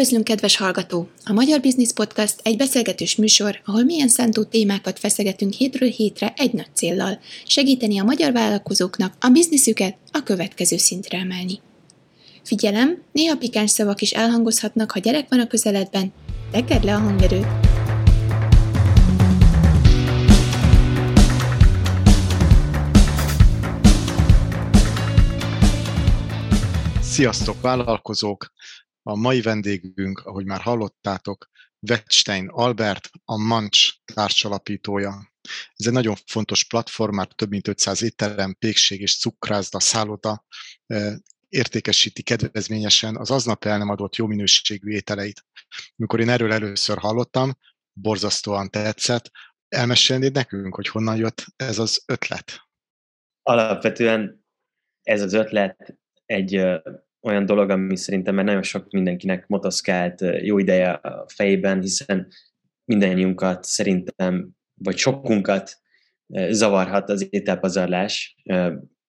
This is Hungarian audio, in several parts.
Üdvözlünk, kedves hallgató! A Magyar Business Podcast egy beszélgetős műsor, ahol milyen szántó témákat feszegetünk hétről hétre egy nagy céllal, segíteni a magyar vállalkozóknak a bizniszüket a következő szintre emelni. Figyelem, néha pikáns szavak is elhangozhatnak, ha gyerek van a közeledben, tekerd le a hangerőt! Sziasztok, vállalkozók! A mai vendégünk, ahogy már hallottátok, Wettstein Albert, a Mancs társalapítója. Ez egy nagyon fontos platform, már több mint 500 étterem, pékség és cukrászda, szálloda értékesíti kedvezményesen az aznap el nem adott jó minőségű ételeit. Amikor én erről először hallottam, borzasztóan tetszett. Elmesélnéd nekünk, hogy honnan jött ez az ötlet? Alapvetően ez az ötlet egy olyan dolog, ami szerintem már nagyon sok mindenkinek motoszkált jó ideje a fejében, hiszen mindannyiunkat szerintem, vagy sokunkat zavarhat az ételpazarlás,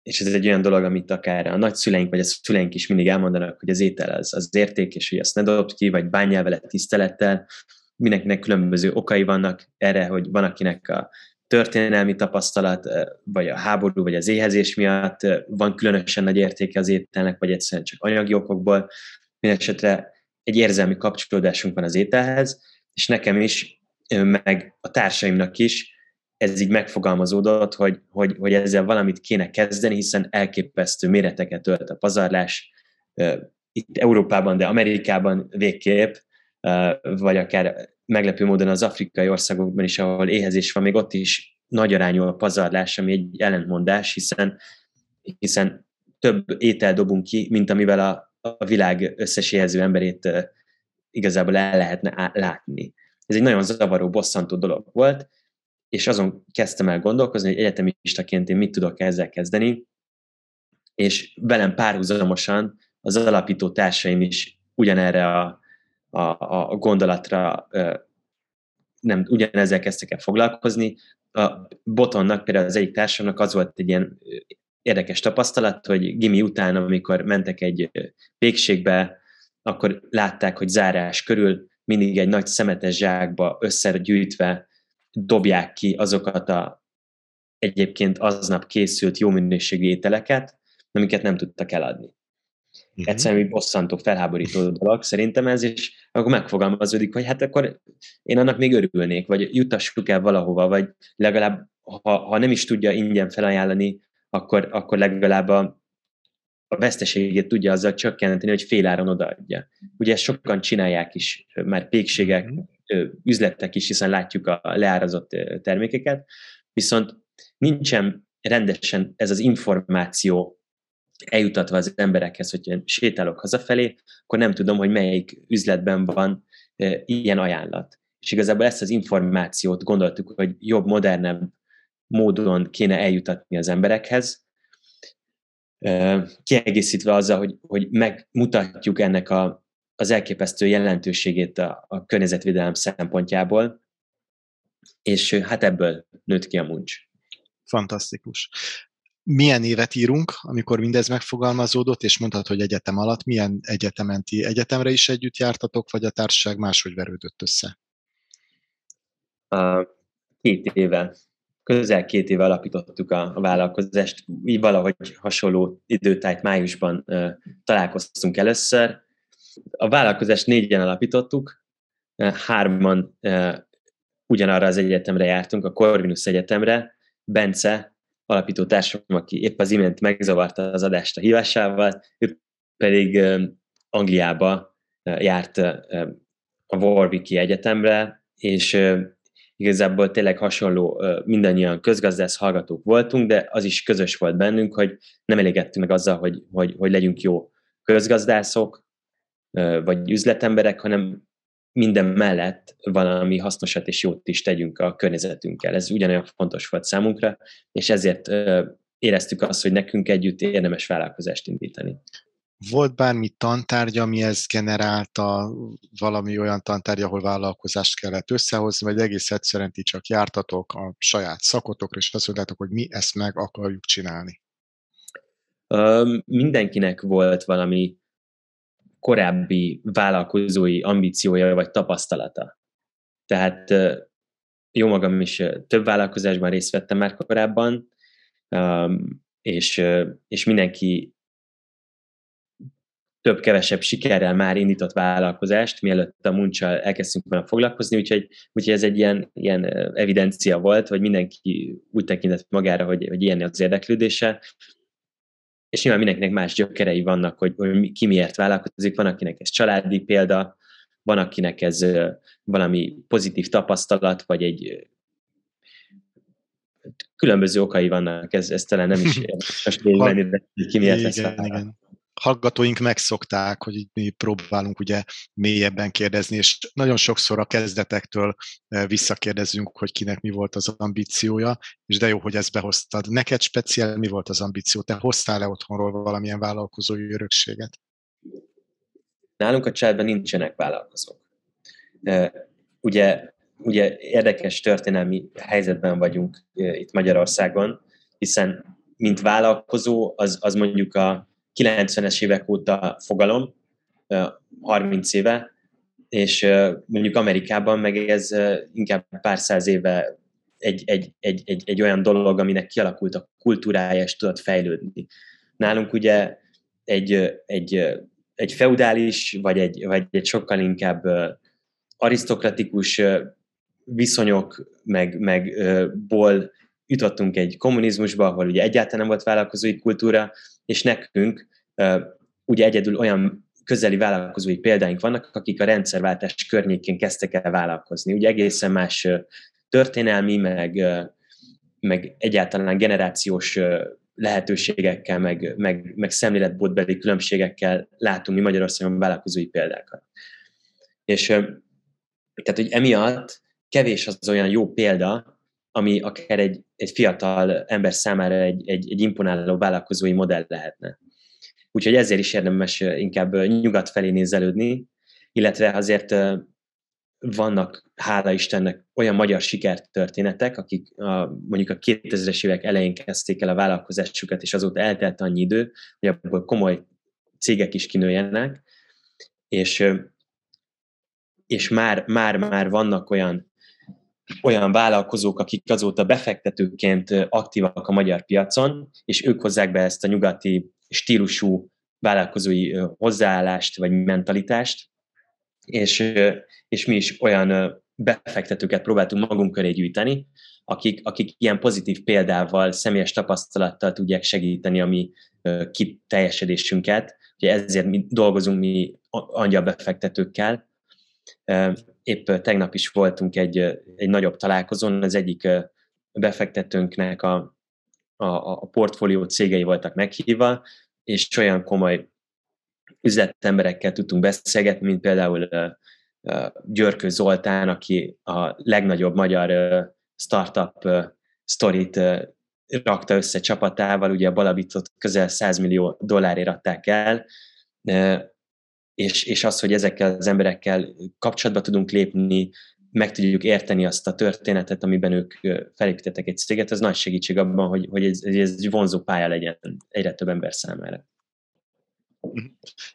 és ez egy olyan dolog, amit akár a nagyszüleink vagy a szüleink is mindig elmondanak, hogy az étel az, az érték, és hogy azt ne dobd ki, vagy bánjál vele tisztelettel. Mindenkinek különböző okai vannak erre, hogy van akinek a történelmi tapasztalat, vagy a háború, vagy az éhezés miatt van különösen nagy értéke az ételnek, vagy egyszerűen csak anyagi okokból. Mindenesetre egy érzelmi kapcsolódásunk van az ételhez, és nekem is, meg a társaimnak is ez így megfogalmazódott, hogy, hogy, hogy ezzel valamit kéne kezdeni, hiszen elképesztő méreteket ölt a pazarlás, itt Európában, de Amerikában végképp, vagy akár meglepő módon az afrikai országokban is, ahol éhezés van, még ott is nagy arányú a pazarlás, ami egy ellentmondás, hiszen, hiszen több étel dobunk ki, mint amivel a, a világ összes éhező emberét igazából el lehetne látni. Ez egy nagyon zavaró, bosszantó dolog volt, és azon kezdtem el gondolkozni, hogy egyetemistaként én mit tudok ezzel kezdeni, és velem párhuzamosan az alapító társaim is ugyanerre a, a, a gondolatra nem ugyanezzel kezdtek el foglalkozni. A Botonnak, például az egyik társamnak az volt egy ilyen érdekes tapasztalat, hogy gimi után, amikor mentek egy pékségbe, akkor látták, hogy zárás körül mindig egy nagy szemetes zsákba összegyűjtve dobják ki azokat a egyébként aznap készült jó minőségű ételeket, amiket nem tudtak eladni. Uh-huh. Egyszerűen bosszantó, felháborító dolog szerintem ez, és akkor megfogalmazódik, hogy hát akkor én annak még örülnék, vagy jutassuk el valahova, vagy legalább, ha, ha nem is tudja ingyen felajánlani, akkor, akkor legalább a, a veszteségét tudja azzal csökkenteni, hogy féláron odaadja. Ugye ezt sokan csinálják is, már pékségek, uh-huh. üzletek is, hiszen látjuk a leárazott termékeket, viszont nincsen rendesen ez az információ eljutatva az emberekhez, hogy sétálok hazafelé, akkor nem tudom, hogy melyik üzletben van ilyen ajánlat. És igazából ezt az információt gondoltuk, hogy jobb, modernebb módon kéne eljutatni az emberekhez, kiegészítve azzal, hogy, hogy megmutatjuk ennek a, az elképesztő jelentőségét a, a környezetvédelem szempontjából, és hát ebből nőtt ki a muncs. Fantasztikus milyen évet írunk, amikor mindez megfogalmazódott, és mondhatod, hogy egyetem alatt, milyen egyetemen ti egyetemre is együtt jártatok, vagy a társaság máshogy verődött össze? Két éve, közel két éve alapítottuk a, a vállalkozást, így valahogy hasonló időtájt májusban uh, találkoztunk először. A vállalkozást négyen alapítottuk, hárman uh, ugyanarra az egyetemre jártunk, a Corvinus Egyetemre, Bence alapító társam, aki épp az imént megzavarta az adást a hívásával, ő pedig Angliába járt a Warwicki Egyetemre, és igazából tényleg hasonló, mindannyian közgazdász hallgatók voltunk, de az is közös volt bennünk, hogy nem elégettünk meg azzal, hogy, hogy, hogy legyünk jó közgazdászok, vagy üzletemberek, hanem minden mellett valami hasznosat és jót is tegyünk a környezetünkkel. Ez ugyanolyan fontos volt számunkra, és ezért éreztük azt, hogy nekünk együtt érdemes vállalkozást indítani. Volt bármi tantárgy, ami ezt generálta, valami olyan tantárgy, ahol vállalkozást kellett összehozni, vagy egész egyszerűen ti csak jártatok a saját szakotokra, és azt mondtátok, hogy mi ezt meg akarjuk csinálni? Mindenkinek volt valami korábbi vállalkozói ambíciója vagy tapasztalata. Tehát jó magam is több vállalkozásban részt vettem már korábban, és, és mindenki több-kevesebb sikerrel már indított vállalkozást, mielőtt a muncsal elkezdtünk volna foglalkozni, úgyhogy, úgyhogy ez egy ilyen, ilyen evidencia volt, hogy mindenki úgy tekintett magára, hogy, hogy ilyen az érdeklődése, és nyilván mindenkinek más gyökerei vannak, hogy, hogy ki miért vállalkozik, van akinek ez családi példa, van akinek ez valami pozitív tapasztalat, vagy egy különböző okai vannak, ez, ez talán nem is érdemes de ki miért lesz igen, igen hallgatóink megszokták, hogy mi próbálunk ugye mélyebben kérdezni, és nagyon sokszor a kezdetektől e, visszakérdezünk, hogy kinek mi volt az ambíciója, és de jó, hogy ezt behoztad. Neked speciál mi volt az ambíció? Te hoztál-e otthonról valamilyen vállalkozói örökséget? Nálunk a családban nincsenek vállalkozók. E, ugye, ugye érdekes történelmi helyzetben vagyunk e, itt Magyarországon, hiszen mint vállalkozó, az, az mondjuk a 90-es évek óta fogalom, 30 éve, és mondjuk Amerikában meg ez inkább pár száz éve egy, egy, egy, egy, egy olyan dolog, aminek kialakult a kultúrája, és tudott fejlődni. Nálunk ugye egy, egy, egy feudális, vagy egy, vagy egy sokkal inkább arisztokratikus viszonyok, meg, meg ból jutottunk egy kommunizmusba, ahol ugye egyáltalán nem volt vállalkozói kultúra, és nekünk ugye egyedül olyan közeli vállalkozói példáink vannak, akik a rendszerváltás környékén kezdtek el vállalkozni. Ugye egészen más történelmi, meg, meg egyáltalán generációs lehetőségekkel, meg, meg, meg szemléletbódbeli különbségekkel látunk mi Magyarországon vállalkozói példákat. És tehát, hogy emiatt kevés az olyan jó példa, ami akár egy, egy fiatal ember számára egy, egy, egy imponáló vállalkozói modell lehetne. Úgyhogy ezért is érdemes inkább nyugat felé nézelődni, illetve azért vannak, hála Istennek, olyan magyar sikertörténetek, akik a, mondjuk a 2000-es évek elején kezdték el a vállalkozásukat, és azóta eltelt annyi idő, hogy abból komoly cégek is kinőjenek, és, és már, már, már vannak olyan olyan vállalkozók, akik azóta befektetőként aktívak a magyar piacon, és ők hozzák be ezt a nyugati stílusú vállalkozói hozzáállást vagy mentalitást, és, és mi is olyan befektetőket próbáltunk magunk köré gyűjteni, akik, akik ilyen pozitív példával, személyes tapasztalattal tudják segíteni a mi kiteljesedésünket. Ugye ezért mi dolgozunk mi angyal befektetőkkel, Épp tegnap is voltunk egy, egy nagyobb találkozón, az egyik befektetőnknek a, a, a portfólió cégei voltak meghívva, és olyan komoly üzletemberekkel tudtunk beszélgetni, mint például Györkő Zoltán, aki a legnagyobb magyar startup sztorit rakta össze csapatával, ugye a Balabitot közel 100 millió dollárért adták el, és, és az, hogy ezekkel az emberekkel kapcsolatba tudunk lépni, meg tudjuk érteni azt a történetet, amiben ők felépítettek egy céget, az nagy segítség abban, hogy, hogy ez, ez egy vonzó pálya legyen egyre több ember számára. Mhm.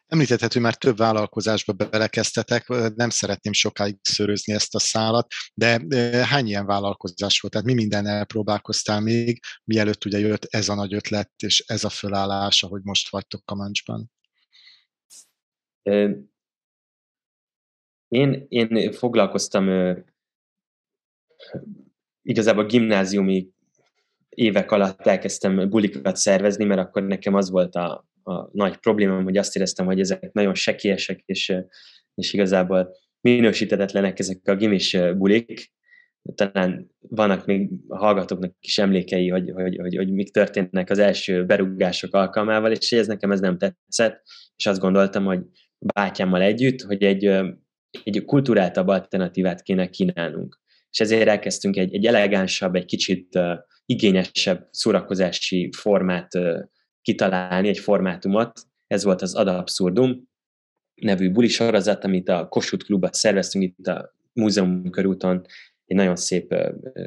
Említetted, hogy már több vállalkozásba belekeztetek, nem szeretném sokáig szörözni ezt a szálat, de hány ilyen vállalkozás volt? Tehát mi mindennel próbálkoztál még, mielőtt ugye jött ez a nagy ötlet, és ez a fölállás, ahogy most vagytok Kamancsban? Én, én foglalkoztam igazából gimnáziumi évek alatt elkezdtem bulikat szervezni, mert akkor nekem az volt a, a nagy problémám, hogy azt éreztem, hogy ezek nagyon sekélyesek, és, és igazából minősítetetlenek ezek a gimis bulik. Talán vannak még a hallgatóknak is emlékei, hogy, hogy, hogy, hogy mik történnek az első berúgások alkalmával, és ez nekem ez nem tetszett, és azt gondoltam, hogy bátyámmal együtt, hogy egy, egy kulturáltabb alternatívát kéne kínálnunk. És ezért elkezdtünk egy, egy elegánsabb, egy kicsit igényesebb szórakozási formát kitalálni, egy formátumot. Ez volt az Ad Absurdum nevű buli sorozat, amit a Kossuth klubban szerveztünk itt a múzeum körúton, egy nagyon szép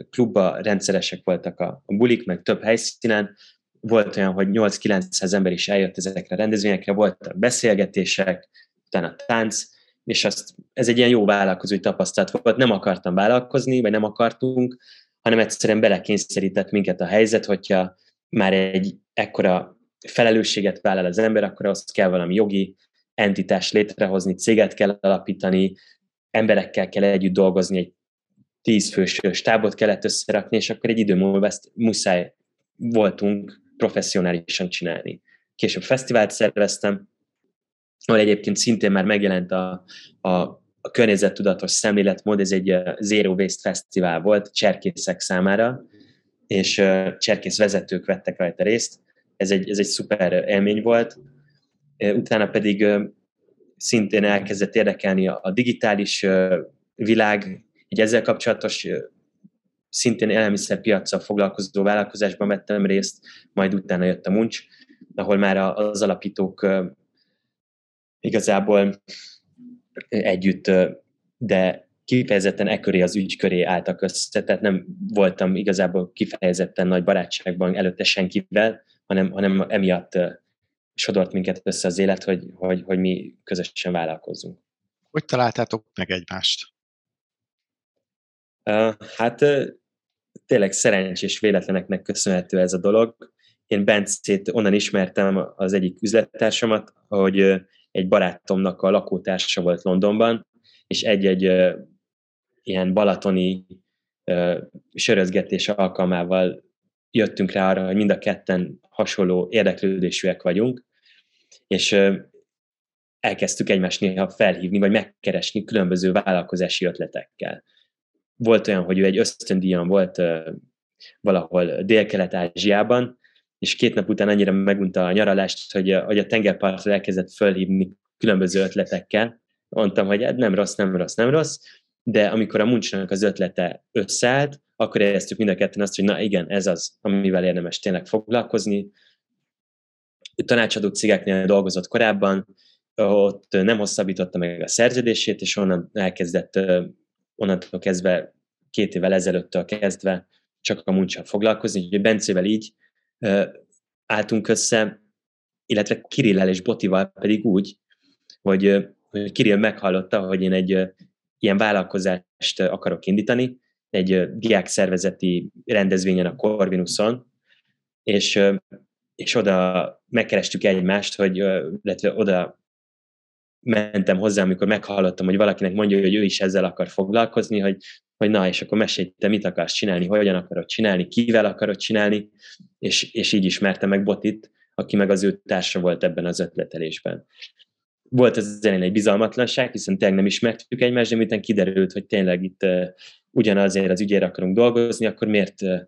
klubba, rendszeresek voltak a, a bulik, meg több helyszínen, volt olyan, hogy 8-900 ember is eljött ezekre a rendezvényekre, voltak beszélgetések, utána tánc, és azt, ez egy ilyen jó vállalkozói tapasztalat volt. Nem akartam vállalkozni, vagy nem akartunk, hanem egyszerűen belekényszerített minket a helyzet, hogyha már egy ekkora felelősséget vállal az ember, akkor az kell valami jogi entitás létrehozni, céget kell alapítani, emberekkel kell együtt dolgozni, egy tízfős stábot kellett összerakni, és akkor egy idő múlva ezt muszáj voltunk professzionálisan csinálni. Később fesztivált szerveztem, ahol egyébként szintén már megjelent a, a, a környezettudatos szemléletmód, ez egy Zero Waste Fesztivál volt cserkészek számára, és cserkész vezetők vettek rajta részt. Ez egy, ez egy szuper élmény volt. Utána pedig szintén elkezdett érdekelni a digitális világ, egy ezzel kapcsolatos szintén élelmiszerpiacsal foglalkozó vállalkozásban vettem részt, majd utána jött a Muncs, ahol már az alapítók igazából együtt, de kifejezetten e köré az ügy köré álltak össze, tehát nem voltam igazából kifejezetten nagy barátságban előtte senkivel, hanem, hanem emiatt sodort minket össze az élet, hogy, hogy, hogy mi közösen vállalkozzunk. Hogy találtátok meg egymást? Uh, hát tényleg szerencsés véletleneknek köszönhető ez a dolog. Én Bencét onnan ismertem az egyik üzlettársamat, hogy egy barátomnak a lakótársa volt Londonban, és egy-egy uh, ilyen balatoni uh, sörözgetés alkalmával jöttünk rá arra, hogy mind a ketten hasonló érdeklődésűek vagyunk, és uh, elkezdtük egymást néha felhívni, vagy megkeresni különböző vállalkozási ötletekkel. Volt olyan, hogy ő egy ösztöndíjan volt valahol Dél-Kelet-Ázsiában, és két nap után annyira megunta a nyaralást, hogy, hogy a tengerpartra elkezdett fölhívni különböző ötletekkel. Mondtam, hogy hát nem rossz, nem rossz, nem rossz, de amikor a muncsnak az ötlete összeállt, akkor éreztük mind a ketten azt, hogy na igen, ez az, amivel érdemes tényleg foglalkozni. Tanácsadó cégeknél dolgozott korábban, ott nem hosszabbította meg a szerződését, és onnan elkezdett, onnantól kezdve két évvel ezelőttől kezdve csak a muncsal foglalkozni, úgyhogy Bencével így álltunk össze, illetve Kirillel és Botival pedig úgy, hogy, hogy Kirill meghallotta, hogy én egy ilyen vállalkozást akarok indítani, egy diák szervezeti rendezvényen a Corvinuson, és, és oda megkerestük egymást, hogy, illetve oda mentem hozzá, amikor meghallottam, hogy valakinek mondja, hogy ő is ezzel akar foglalkozni, hogy, hogy na, és akkor mesélj, te mit akarsz csinálni, hogyan akarod csinálni, kivel akarod csinálni, és, és így ismertem meg Botit, aki meg az ő társa volt ebben az ötletelésben. Volt az elején egy bizalmatlanság, hiszen tényleg nem ismertük egymást, de miután kiderült, hogy tényleg itt uh, ugyanazért az ügyért akarunk dolgozni, akkor miért uh,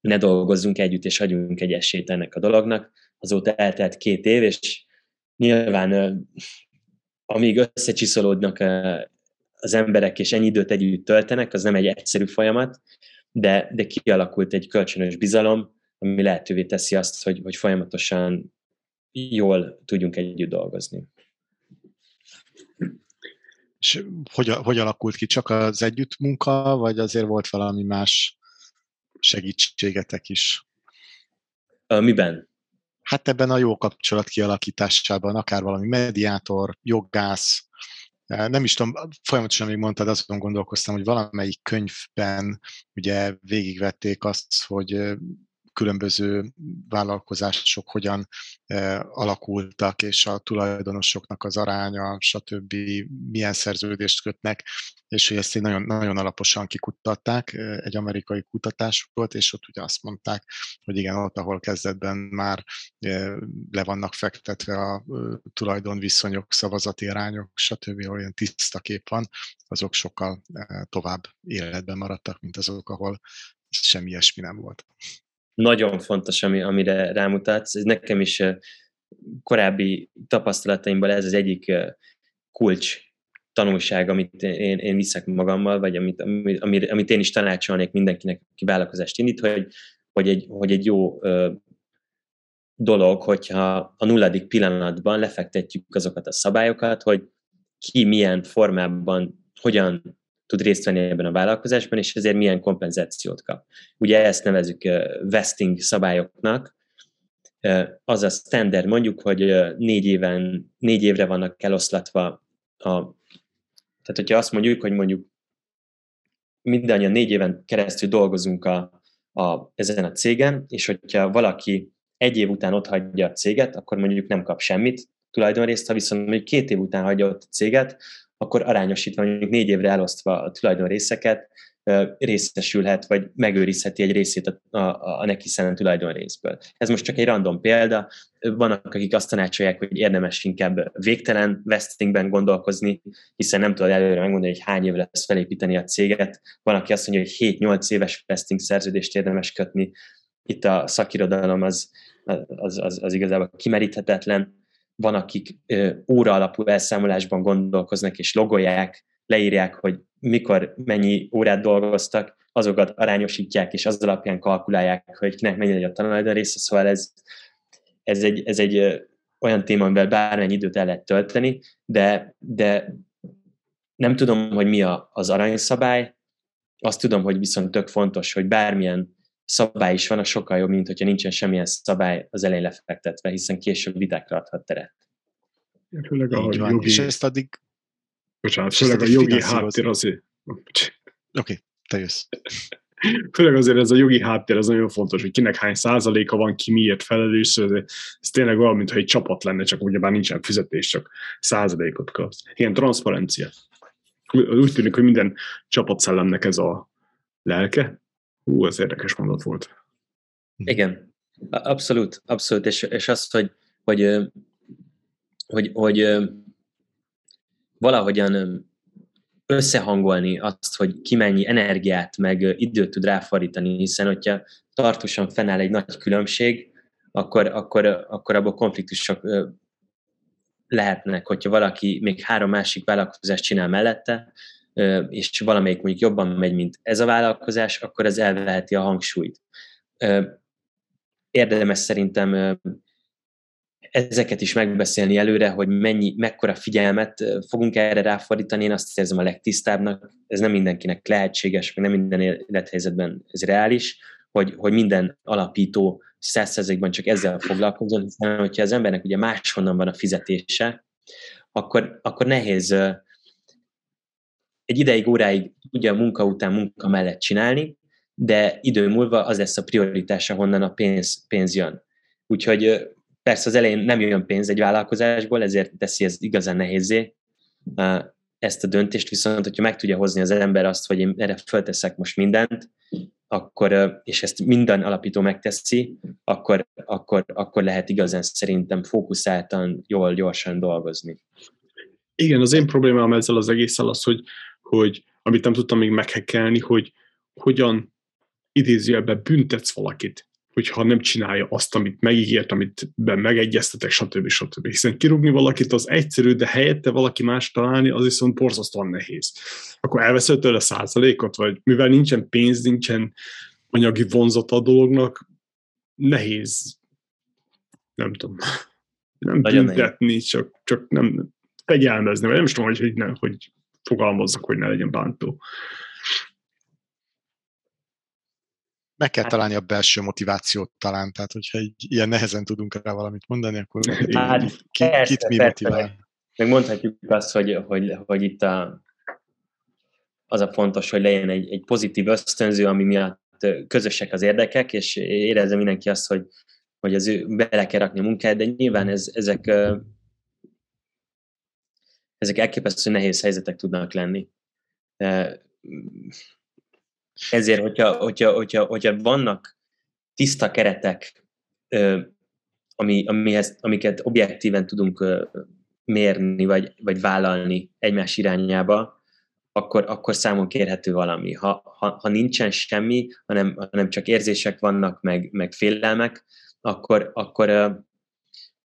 ne dolgozzunk együtt, és adjunk egy esélyt ennek a dolognak. Azóta eltelt két év, és nyilván uh, amíg összecsiszolódnak az emberek, és ennyi időt együtt töltenek, az nem egy egyszerű folyamat, de, de kialakult egy kölcsönös bizalom, ami lehetővé teszi azt, hogy, hogy folyamatosan jól tudjunk együtt dolgozni. És hogy, hogy alakult ki? Csak az együttmunka, vagy azért volt valami más segítségetek is? Miben? Hát ebben a jó kapcsolat kialakításában, akár valami mediátor, jogász, nem is tudom, folyamatosan még mondtad, azon gondolkoztam, hogy valamelyik könyvben ugye végigvették azt, hogy különböző vállalkozások hogyan alakultak, és a tulajdonosoknak az aránya, stb. milyen szerződést kötnek, és hogy ezt nagyon, nagyon alaposan kikutatták, egy amerikai kutatás volt, és ott ugye azt mondták, hogy igen, ott, ahol kezdetben már le vannak fektetve a tulajdonviszonyok, szavazati arányok, stb., olyan tiszta kép van, azok sokkal tovább életben maradtak, mint azok, ahol semmi ilyesmi nem volt nagyon fontos, ami, amire rámutatsz. Ez nekem is korábbi tapasztalataimból ez az egyik kulcs tanulság, amit én, én viszek magammal, vagy amit, amit, amit én is tanácsolnék mindenkinek, aki vállalkozást indít, hogy, hogy, egy, hogy egy jó dolog, hogyha a nulladik pillanatban lefektetjük azokat a szabályokat, hogy ki milyen formában, hogyan tud részt venni ebben a vállalkozásban, és ezért milyen kompenzációt kap. Ugye ezt nevezük vesting szabályoknak, az a standard, mondjuk, hogy négy, éven, négy évre vannak eloszlatva a, tehát hogyha azt mondjuk, hogy mondjuk mindannyian négy éven keresztül dolgozunk a, a, ezen a cégen, és hogyha valaki egy év után ott hagyja a céget, akkor mondjuk nem kap semmit tulajdonrészt, ha viszont mondjuk két év után hagyja ott a céget, akkor arányosítva mondjuk négy évre elosztva a tulajdonrészeket, részesülhet, vagy megőrizheti egy részét a, a, a neki szánt tulajdonrészből. Ez most csak egy random példa. Vannak, akik azt tanácsolják, hogy érdemes inkább végtelen vestingben gondolkozni, hiszen nem tudod előre megmondani, hogy hány év lesz felépíteni a céget. Van, aki azt mondja, hogy 7-8 éves vesting szerződést érdemes kötni. Itt a szakirodalom az, az, az, az igazából kimeríthetetlen. Van, akik óra alapú elszámolásban gondolkoznak és logolják, leírják, hogy mikor mennyi órát dolgoztak, azokat arányosítják, és az alapján kalkulálják, hogy kinek mennyi a tulajdon része, szóval ez, ez, egy, ez egy olyan téma, amivel bármennyi időt el lehet tölteni, de, de nem tudom, hogy mi a, az aranyszabály, azt tudom, hogy viszont tök fontos, hogy bármilyen szabály is van, a sokkal jobb, mint hogyha nincsen semmilyen szabály az elején lefektetve, hiszen később vitákra adhat teret. Főleg ahogy jogi... És ezt addig Bocsánat, főleg a jogi háttér azért... Oké, okay, te jössz. Főleg azért ez a jogi háttér, ez nagyon fontos, hogy kinek hány százaléka van, ki miért felelős, ez tényleg olyan, mintha egy csapat lenne, csak ugyebár nincsen fizetés, csak százalékot kapsz. Ilyen transzparencia. Úgy tűnik, hogy minden csapatszellemnek ez a lelke. Hú, ez érdekes mondat volt. Igen, abszolút, abszolút, és, és az, hogy, hogy, hogy, hogy valahogyan összehangolni azt, hogy ki mennyi energiát, meg időt tud ráfordítani, hiszen hogyha tartósan fennáll egy nagy különbség, akkor, akkor, akkor abból konfliktusok lehetnek, hogyha valaki még három másik vállalkozást csinál mellette, és valamelyik mondjuk jobban megy, mint ez a vállalkozás, akkor ez elveheti a hangsúlyt. Érdemes szerintem ezeket is megbeszélni előre, hogy mennyi, mekkora figyelmet fogunk erre ráfordítani, én azt érzem a legtisztábbnak, ez nem mindenkinek lehetséges, meg nem minden élethelyzetben ez reális, hogy, hogy minden alapító százszerzékban csak ezzel foglalkozon, hiszen hogyha az embernek ugye máshonnan van a fizetése, akkor, akkor nehéz egy ideig, óráig ugye a munka után munka mellett csinálni, de idő múlva az lesz a prioritása, honnan a pénz, pénz jön. Úgyhogy Persze az elején nem jön pénz egy vállalkozásból, ezért teszi ez igazán nehézé ezt a döntést, viszont hogyha meg tudja hozni az ember azt, hogy én erre fölteszek most mindent, akkor, és ezt minden alapító megteszi, akkor, akkor, akkor lehet igazán szerintem fókuszáltan, jól, gyorsan dolgozni. Igen, az én problémám ezzel az egésszel az, hogy, hogy amit nem tudtam még meghekkelni, hogy hogyan idézőjelben büntetsz valakit hogyha nem csinálja azt, amit megígért, amit ben megegyeztetek, stb. stb. Hiszen kirúgni valakit az egyszerű, de helyette valaki más találni, az viszont borzasztóan nehéz. Akkor elveszed tőle százalékot, vagy mivel nincsen pénz, nincsen anyagi vonzata a dolognak, nehéz, nem tudom, nem Nagyon büntetni, csak, csak nem fegyelmezni, vagy nem is tudom, hogy, hogy, ne, hogy fogalmazzak, hogy ne legyen bántó. meg kell hát, találni a belső motivációt talán, tehát hogyha így, ilyen nehezen tudunk rá valamit mondani, akkor hát, ki, persze, kit mi persze, motivál? Meg, meg mondhatjuk azt, hogy, hogy, hogy itt a, az a fontos, hogy legyen egy, egy pozitív ösztönző, ami miatt közösek az érdekek, és érezze mindenki azt, hogy, hogy az ő bele kell rakni a munkát, de nyilván ez, ezek, ezek elképesztő nehéz helyzetek tudnak lenni ezért, hogyha, hogyha, hogyha, hogyha vannak tiszta keretek, ami, amihez, amiket objektíven tudunk mérni, vagy, vagy vállalni egymás irányába, akkor, akkor számon kérhető valami. Ha, ha, ha nincsen semmi, hanem, hanem csak érzések vannak, meg, meg félelmek, akkor, akkor,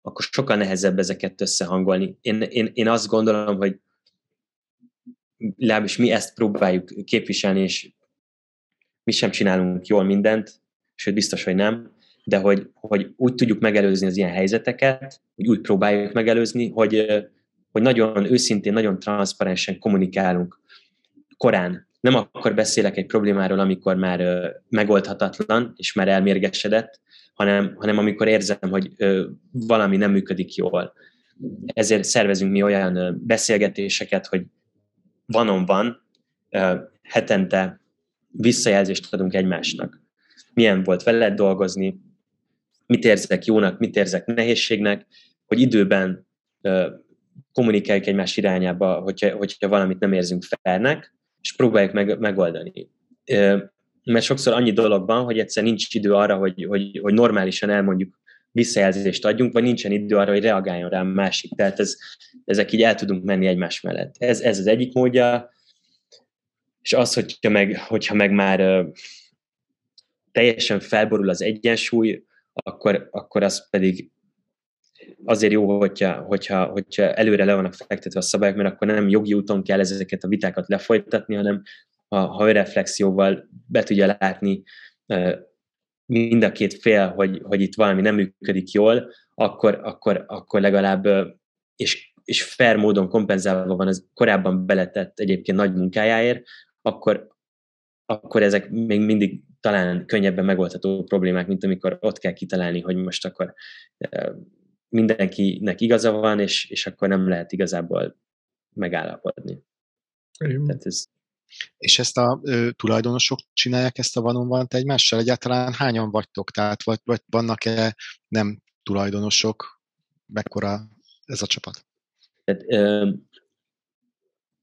akkor sokkal nehezebb ezeket összehangolni. Én, én, én azt gondolom, hogy legalábbis mi ezt próbáljuk képviselni, és mi sem csinálunk jól mindent, sőt biztos, hogy nem, de hogy, hogy úgy tudjuk megelőzni az ilyen helyzeteket, hogy úgy próbáljuk megelőzni, hogy, hogy nagyon őszintén, nagyon transzparensen kommunikálunk korán. Nem akkor beszélek egy problémáról, amikor már ö, megoldhatatlan, és már elmérgesedett, hanem, hanem amikor érzem, hogy ö, valami nem működik jól. Ezért szervezünk mi olyan ö, beszélgetéseket, hogy vanon van, hetente visszajelzést adunk egymásnak. Milyen volt veled dolgozni, mit érzek jónak, mit érzek nehézségnek, hogy időben kommunikáljuk egymás irányába, hogyha, hogyha valamit nem érzünk felnek, és próbáljuk meg, megoldani. Mert sokszor annyi dolog van, hogy egyszer nincs idő arra, hogy, hogy, hogy normálisan elmondjuk, visszajelzést adjunk, vagy nincsen idő arra, hogy reagáljon rá másik. Tehát ez, ezek így el tudunk menni egymás mellett. Ez, ez az egyik módja, és az, hogyha meg, hogyha meg már teljesen felborul az egyensúly, akkor, akkor az pedig azért jó, hogyha, hogyha, hogyha előre le vannak fektetve a szabályok, mert akkor nem jogi úton kell ezeket a vitákat lefolytatni, hanem ha, ha reflexióval be tudja látni mind a két fél, hogy, hogy itt valami nem működik jól, akkor, akkor, akkor legalább, és, és fair módon kompenzálva van az korábban beletett egyébként nagy munkájáért, akkor, akkor ezek még mindig talán könnyebben megoldható problémák, mint amikor ott kell kitalálni, hogy most akkor mindenkinek igaza van, és, és akkor nem lehet igazából megállapodni. Tehát ez, és ezt a ö, tulajdonosok csinálják ezt a van egymással? Egyáltalán hányan vagytok? Tehát vagy, vagy vannak-e nem tulajdonosok? Mekkora ez a csapat? Tehát, ö,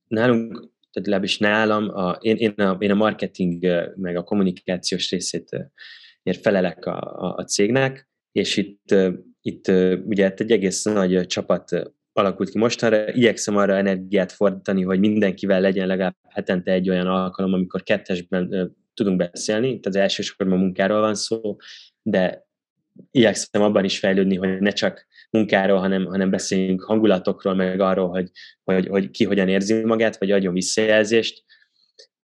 nálunk, tehát legalábbis nálam, a, én, én, a, én a marketing meg a kommunikációs részét felelek a, a, a cégnek, és itt, itt ugye egy egész nagy csapat alakult ki mostanra. Igyekszem arra energiát fordítani, hogy mindenkivel legyen legalább hetente egy olyan alkalom, amikor kettesben tudunk beszélni. Itt az elsősorban munkáról van szó, de igyekszem abban is fejlődni, hogy ne csak munkáról, hanem, hanem beszéljünk hangulatokról, meg arról, hogy, hogy, hogy ki hogyan érzi magát, vagy adjon visszajelzést.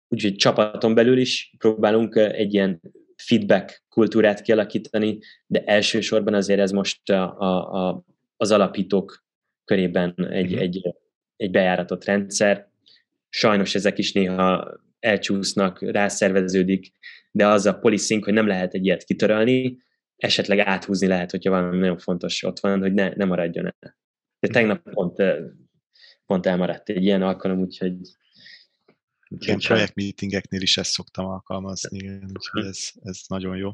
Úgyhogy csapaton belül is próbálunk egy ilyen feedback kultúrát kialakítani, de elsősorban azért ez most a, a, a, az alapítók körében egy, uh-huh. egy, egy bejáratott rendszer. Sajnos ezek is néha elcsúsznak, rászerveződik, de az a policing, hogy nem lehet egy ilyet kitörölni, esetleg áthúzni lehet, hogyha valami nagyon fontos ott van, hogy ne, ne maradjon el. De tegnap pont, pont elmaradt egy ilyen alkalom, úgyhogy Ilyen projektmeetingeknél is ezt szoktam alkalmazni, úgyhogy ez, ez nagyon jó.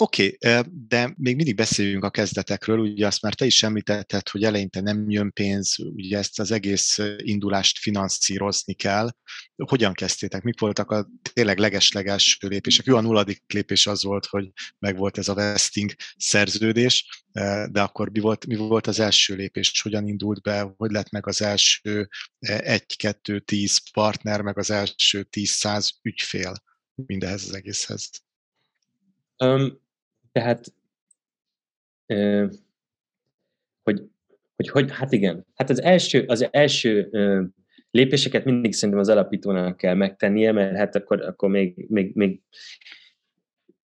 Oké, okay, de még mindig beszéljünk a kezdetekről, ugye azt már te is említetted, hogy eleinte nem jön pénz, ugye ezt az egész indulást finanszírozni kell. Hogyan kezdtétek? Mik voltak a tényleg legesleges lépések? Jó, a nulladik lépés az volt, hogy meg volt ez a vesting szerződés, de akkor mi volt, mi volt az első lépés? Hogyan indult be? Hogy lett meg az első egy-kettő-tíz partner, meg az első tíz-száz ügyfél mindehez az egészhez? Um, tehát, ö, hogy, hogy, hogy, hát igen, hát az első, az első ö, lépéseket mindig szerintem az alapítónak kell megtennie, mert hát akkor, akkor még, még, még,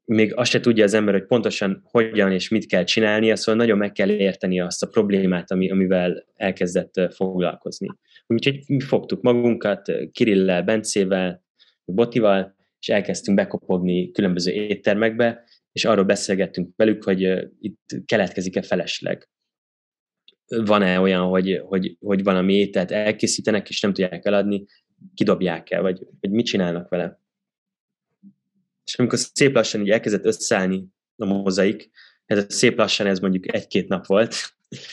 még azt se tudja az ember, hogy pontosan hogyan és mit kell csinálnia, szóval nagyon meg kell érteni azt a problémát, ami, amivel elkezdett foglalkozni. Úgyhogy mi fogtuk magunkat Kirillel, Bencével, Botival, és elkezdtünk bekopogni különböző éttermekbe, és arról beszélgettünk velük, hogy itt keletkezik-e felesleg. Van-e olyan, hogy, hogy, hogy valami ételt elkészítenek, és nem tudják eladni, kidobják el, vagy, vagy mit csinálnak vele. És amikor szép lassan így elkezdett összeállni a mozaik, ez szép lassan ez mondjuk egy-két nap volt,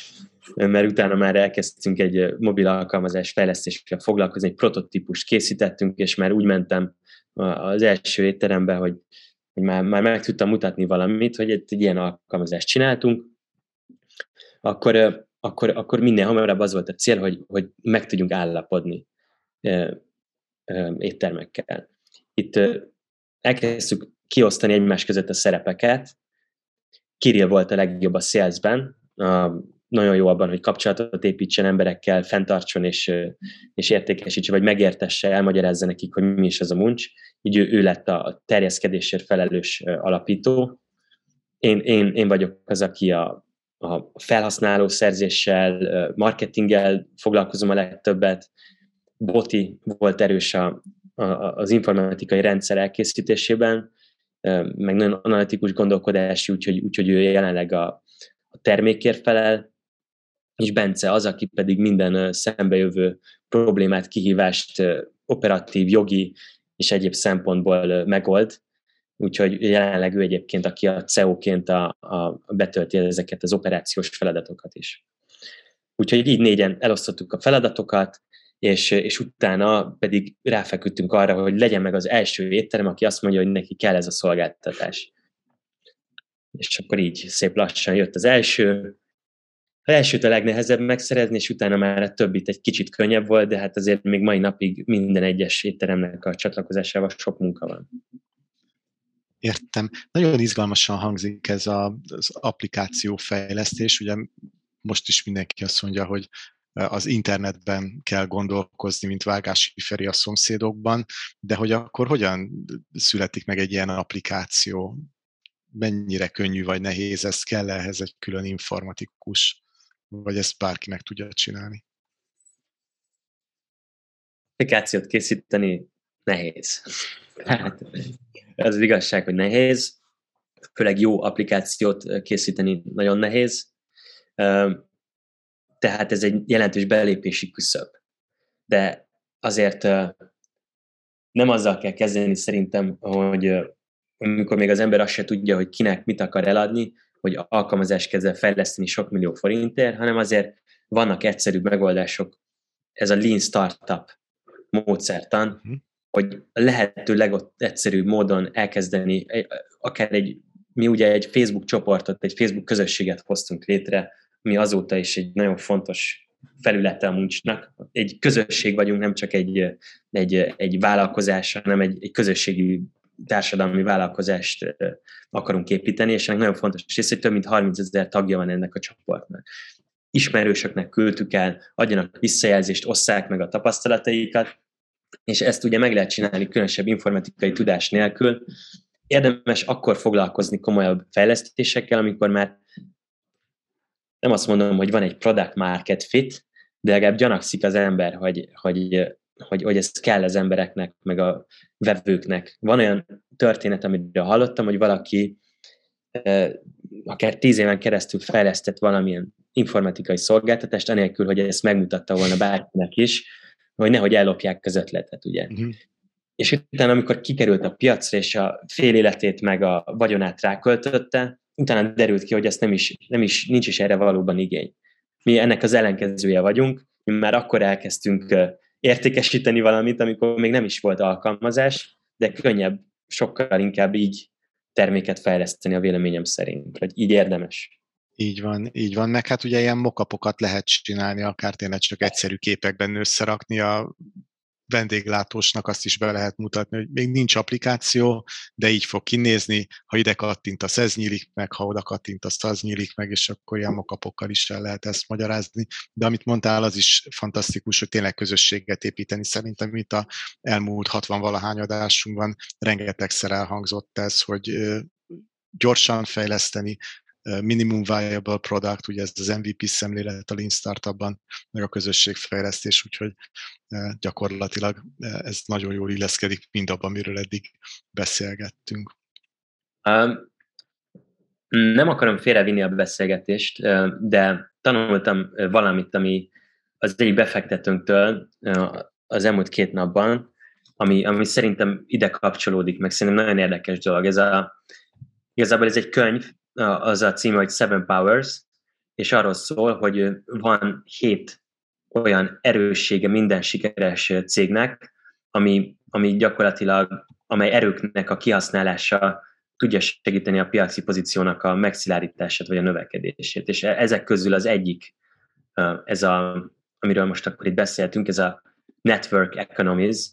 mert utána már elkezdtünk egy mobil alkalmazás fejlesztésre foglalkozni, egy prototípust készítettünk, és már úgy mentem az első étterembe, hogy hogy már, már meg tudtam mutatni valamit, hogy egy, egy ilyen alkalmazást csináltunk, akkor, akkor, akkor minden hamarabb az volt a cél, hogy, hogy meg tudjunk állapodni éttermekkel. Itt elkezdtük kiosztani egymás között a szerepeket. Kirill volt a legjobb a salesben, nagyon jó abban, hogy kapcsolatot építsen emberekkel, fenntartson és, és értékesítse, vagy megértesse, elmagyarázza nekik, hogy mi is az a muncs. Így ő, ő lett a terjeszkedésért felelős alapító. Én, én, én vagyok az, aki a, a felhasználó szerzéssel, marketinggel foglalkozom a legtöbbet. Boti volt erős a, az informatikai rendszer elkészítésében, meg nagyon analitikus gondolkodási, úgyhogy, úgyhogy ő jelenleg a, a termékért felel, és Bence az, aki pedig minden szembejövő problémát, kihívást operatív, jogi és egyéb szempontból megold. Úgyhogy jelenleg ő egyébként, aki a CEO-ként a, a betölti ezeket az operációs feladatokat is. Úgyhogy így négyen elosztottuk a feladatokat, és, és utána pedig ráfeküdtünk arra, hogy legyen meg az első étterem, aki azt mondja, hogy neki kell ez a szolgáltatás. És akkor így szép lassan jött az első. Az elsőt a legnehezebb megszerezni, és utána már a többit egy kicsit könnyebb volt, de hát azért még mai napig minden egyes étteremnek a csatlakozásával sok munka van. Értem. Nagyon izgalmasan hangzik ez a, az applikáció fejlesztés. Ugye most is mindenki azt mondja, hogy az internetben kell gondolkozni, mint Vágási Feri a szomszédokban, de hogy akkor hogyan születik meg egy ilyen applikáció? Mennyire könnyű vagy nehéz ez? Kell ehhez egy külön informatikus? Vagy ezt bárki meg tudja csinálni? Applikációt készíteni nehéz. Hát, az, az igazság, hogy nehéz. Főleg jó applikációt készíteni nagyon nehéz tehát ez egy jelentős belépési küszöb. De azért nem azzal kell kezdeni szerintem, hogy amikor még az ember azt se tudja, hogy kinek mit akar eladni, hogy alkalmazást kezdve fejleszteni sok millió forintért, hanem azért vannak egyszerű megoldások. Ez a Lean Startup módszertan, uh-huh. hogy lehető legegyszerűbb módon elkezdeni, akár egy, mi ugye egy Facebook csoportot, egy Facebook közösséget hoztunk létre, mi azóta is egy nagyon fontos felülete a muncsnak. Egy közösség vagyunk, nem csak egy, egy, egy vállalkozás, hanem egy, egy közösségi társadalmi vállalkozást akarunk építeni, és ennek nagyon fontos rész, hogy több mint 30 ezer tagja van ennek a csoportnak. Ismerősöknek küldtük el, adjanak visszajelzést, osszák meg a tapasztalataikat, és ezt ugye meg lehet csinálni különösebb informatikai tudás nélkül. Érdemes akkor foglalkozni komolyabb fejlesztésekkel, amikor már nem azt mondom, hogy van egy product market fit, de legalább gyanakszik az ember, hogy, hogy, hogy, hogy ez kell az embereknek, meg a vevőknek. Van olyan történet, amit hallottam, hogy valaki akár tíz éven keresztül fejlesztett valamilyen informatikai szolgáltatást, anélkül, hogy ezt megmutatta volna bárkinek is, hogy nehogy ellopják az ötletet, ugye. Uh-huh. És utána, amikor kikerült a piacra, és a fél életét meg a vagyonát ráköltötte, utána derült ki, hogy ezt nem is, nem is, nincs is erre valóban igény. Mi ennek az ellenkezője vagyunk, mi már akkor elkezdtünk értékesíteni valamit, amikor még nem is volt alkalmazás, de könnyebb, sokkal inkább így terméket fejleszteni a véleményem szerint, vagy így érdemes. Így van, így van. Meg hát ugye ilyen mokapokat lehet csinálni, akár tényleg csak egyszerű képekben összerakni a vendéglátósnak azt is be lehet mutatni, hogy még nincs applikáció, de így fog kinézni, ha ide kattintasz, ez nyílik meg, ha oda kattintasz, az nyílik meg, és akkor ilyen mokapokkal is el lehet ezt magyarázni. De amit mondtál, az is fantasztikus, hogy tényleg közösséget építeni. Szerintem itt a elmúlt 60 valahány adásunkban rengetegszer elhangzott ez, hogy gyorsan fejleszteni, minimum viable product, ugye ez az MVP szemlélet a Lean Startupban, meg a közösségfejlesztés, úgyhogy gyakorlatilag ez nagyon jól illeszkedik mindabban, amiről eddig beszélgettünk. Um, nem akarom félrevinni a beszélgetést, de tanultam valamit, ami az egyik befektetőnktől az elmúlt két napban, ami, ami szerintem ide kapcsolódik, meg szerintem nagyon érdekes dolog. Ez a, igazából ez egy könyv, az a címe, hogy Seven Powers, és arról szól, hogy van hét olyan erőssége minden sikeres cégnek, ami, ami gyakorlatilag, amely erőknek a kihasználása tudja segíteni a piaci pozíciónak a megszilárítását vagy a növekedését. És ezek közül az egyik, ez a, amiről most akkor itt beszéltünk, ez a network economies,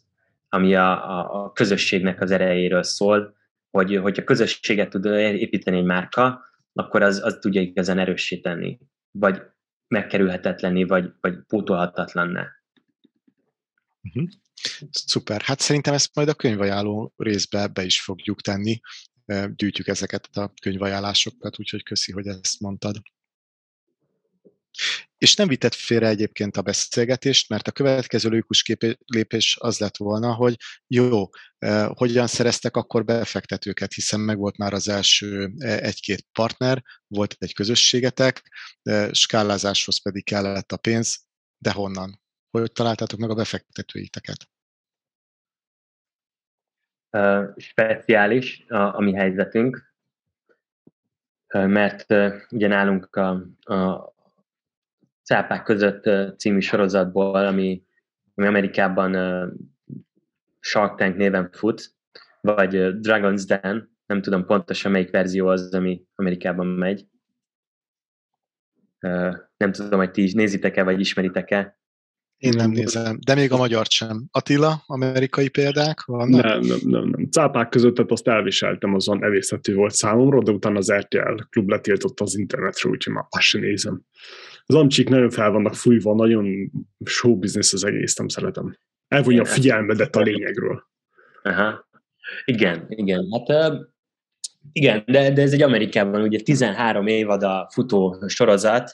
ami a, a, a közösségnek az erejéről szól, hogy hogyha közösséget tud építeni egy márka, akkor az, az tudja igazán erőssé tenni, vagy megkerülhetetlenni, vagy, vagy pótolhatatlanná. Uh-huh. Szuper. Hát szerintem ezt majd a könyvajánló részbe be is fogjuk tenni. Gyűjtjük ezeket a könyvajánlásokat, úgyhogy köszi, hogy ezt mondtad. És nem vitett félre egyébként a beszélgetést, mert a következő logikus lépés az lett volna, hogy jó, hogyan szereztek akkor befektetőket, hiszen meg volt már az első egy-két partner, volt egy közösségetek, skálázáshoz pedig kellett a pénz, de honnan? Hogy találtátok meg a befektetőiteket? speciális a, a mi helyzetünk, mert ugye nálunk a, a Cápák között című sorozatból, ami, ami Amerikában Shark Tank néven fut, vagy Dragon's Den, nem tudom pontosan melyik verzió az, ami Amerikában megy. Nem tudom, hogy ti is nézitek-e, vagy ismeritek-e. Én nem nézem, de még a magyar sem. Attila, amerikai példák vannak? Nem, nem, nem. nem. Cápák között tehát azt elviseltem, azon evészetű volt számomra, de utána az RTL klub letiltotta az internetről, úgyhogy már azt sem nézem. Az amcsik nagyon fel vannak fújva, nagyon show business az egész, nem szeretem. Elvonja a figyelmedet a lényegről. Aha. Igen, igen. Hát igen, de, de ez egy Amerikában ugye 13 évad a futó sorozat,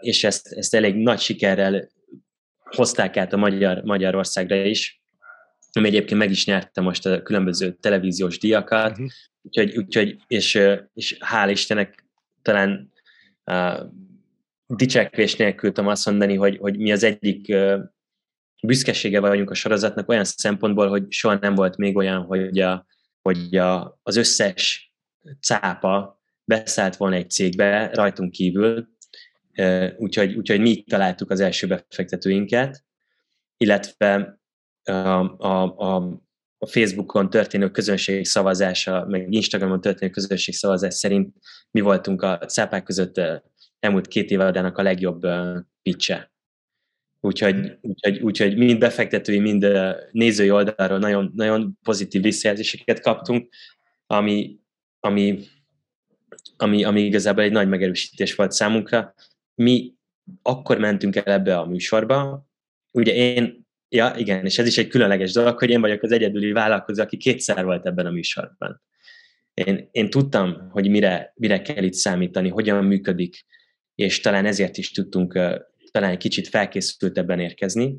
és ezt, ezt elég nagy sikerrel hozták át a Magyar, Magyarországra is, ami egyébként meg is nyerte most a különböző televíziós díjakat, uh-huh. úgyhogy, úgyhogy és, és hál' Istennek talán dicsekvés nélkül tudom azt mondani, hogy, hogy mi az egyik büszkesége vagyunk a sorozatnak olyan szempontból, hogy soha nem volt még olyan, hogy, a, hogy a, az összes cápa beszállt volna egy cégbe rajtunk kívül, úgyhogy, úgyhogy mi találtuk az első befektetőinket, illetve a, a, a, a Facebookon történő közönség szavazása, meg Instagramon történő közönség szavazás szerint mi voltunk a szápák között elmúlt két évadának a legjobb pitche. Úgyhogy, úgyhogy, úgyhogy mind befektetői, mind nézői oldalról nagyon, nagyon pozitív visszajelzéseket kaptunk, ami, ami, ami, ami igazából egy nagy megerősítés volt számunkra, mi akkor mentünk el ebbe a műsorba, ugye én, ja igen, és ez is egy különleges dolog, hogy én vagyok az egyedüli vállalkozó, aki kétszer volt ebben a műsorban. Én, én tudtam, hogy mire, mire kell itt számítani, hogyan működik, és talán ezért is tudtunk talán kicsit felkészültebben érkezni.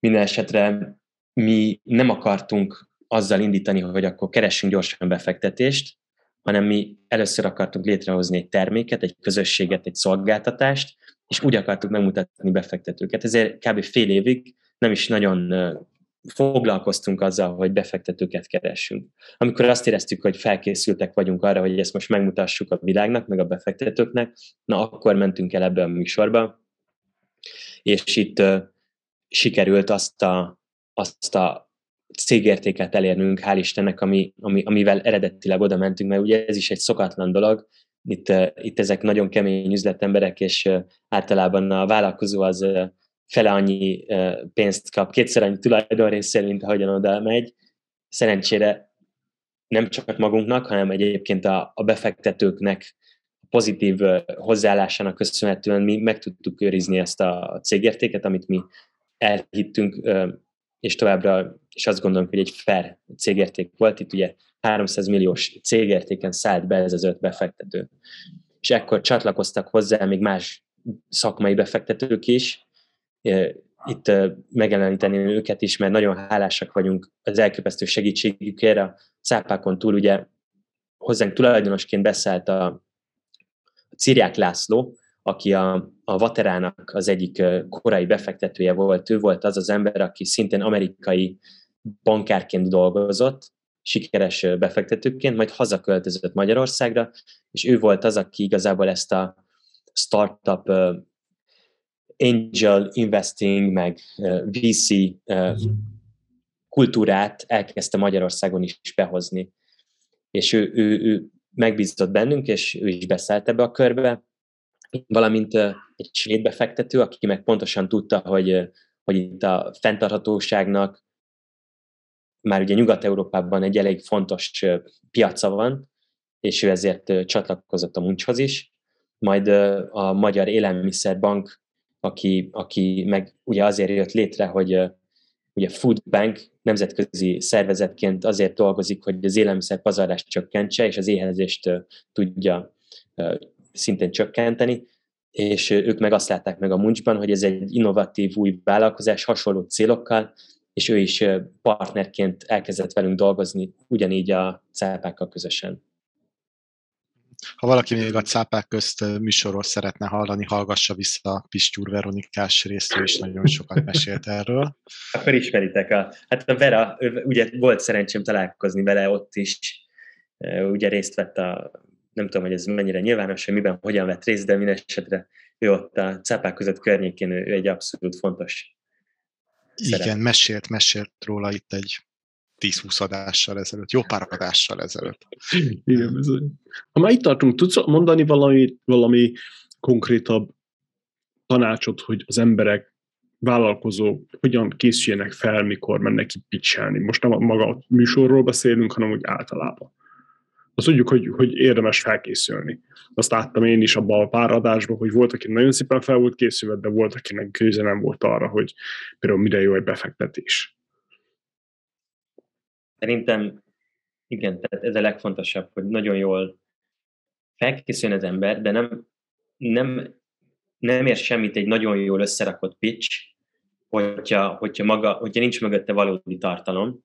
Minden esetre mi nem akartunk azzal indítani, hogy akkor keressünk gyorsan befektetést, hanem mi először akartunk létrehozni egy terméket, egy közösséget, egy szolgáltatást, és úgy akartuk megmutatni befektetőket. Ezért kb. fél évig nem is nagyon foglalkoztunk azzal, hogy befektetőket keressünk. Amikor azt éreztük, hogy felkészültek vagyunk arra, hogy ezt most megmutassuk a világnak, meg a befektetőknek, na akkor mentünk el ebbe a műsorba, és itt uh, sikerült azt a, azt a cégértéket elérnünk, hál' Istennek, ami, ami, amivel eredetileg oda mentünk, mert ugye ez is egy szokatlan dolog, itt, uh, itt ezek nagyon kemény üzletemberek, és uh, általában a vállalkozó az fele annyi pénzt kap, kétszer annyi tulajdonrészél, mint ahogyan oda megy. Szerencsére nem csak magunknak, hanem egyébként a, a befektetőknek pozitív hozzáállásának köszönhetően mi meg tudtuk őrizni ezt a cégértéket, amit mi elhittünk és továbbra is azt gondolom, hogy egy fair cégérték volt. Itt ugye 300 milliós cégértéken szállt be ez az öt befektető. És ekkor csatlakoztak hozzá még más szakmai befektetők is. Itt megjeleníteni őket is, mert nagyon hálásak vagyunk az elképesztő segítségükért. A szápákon túl ugye hozzánk tulajdonosként beszállt a Ciriák László, aki a, a Vaterának az egyik korai befektetője volt, ő volt az az ember, aki szintén amerikai bankárként dolgozott, sikeres befektetőként, majd hazaköltözött Magyarországra, és ő volt az, aki igazából ezt a startup angel investing, meg VC kultúrát elkezdte Magyarországon is behozni. És ő, ő, ő megbízott bennünk, és ő is beszállt ebbe a körbe, valamint egy svéd befektető, aki meg pontosan tudta, hogy, hogy itt a fenntarthatóságnak már ugye Nyugat-Európában egy elég fontos piaca van, és ő ezért csatlakozott a Muncshoz is. Majd a Magyar Élelmiszerbank, aki, aki meg ugye azért jött létre, hogy ugye Food Bank nemzetközi szervezetként azért dolgozik, hogy az élelmiszer pazarlást csökkentse, és az éhezést tudja szintén csökkenteni, és ők meg azt látták meg a Muncsban, hogy ez egy innovatív új vállalkozás hasonló célokkal, és ő is partnerként elkezdett velünk dolgozni, ugyanígy a cápákkal közösen. Ha valaki még a cápák közt műsorról szeretne hallani, hallgassa vissza a Pistyúr Veronikás részt, ő is nagyon sokat mesélt erről. Akkor ismeritek a... Hát a Vera, ugye volt szerencsém találkozni vele ott is, ugye részt vett a nem tudom, hogy ez mennyire nyilvános, hogy miben, hogyan vett részt, de minden esetre ő ott a cápák között környékén, ő egy abszolút fontos Igen, szerep. mesélt, mesélt róla itt egy 10-20 adással ezelőtt, jó pár adással ezelőtt. Igen, bizony. Ha már itt tartunk, tudsz mondani valami, valami konkrétabb tanácsot, hogy az emberek, vállalkozók hogyan készüljenek fel, mikor mennek ki pitchelni. Most nem maga a műsorról beszélünk, hanem úgy általában azt tudjuk, hogy, hogy érdemes felkészülni. Azt láttam én is abban a pár adásban, hogy volt, aki nagyon szépen fel volt készülve, de volt, akinek köze nem volt arra, hogy például mire jó egy befektetés. Szerintem igen, tehát ez a legfontosabb, hogy nagyon jól felkészüljön az ember, de nem, nem, nem ér semmit egy nagyon jól összerakott pitch, hogyha, hogyha, maga, hogyha nincs mögötte valódi tartalom,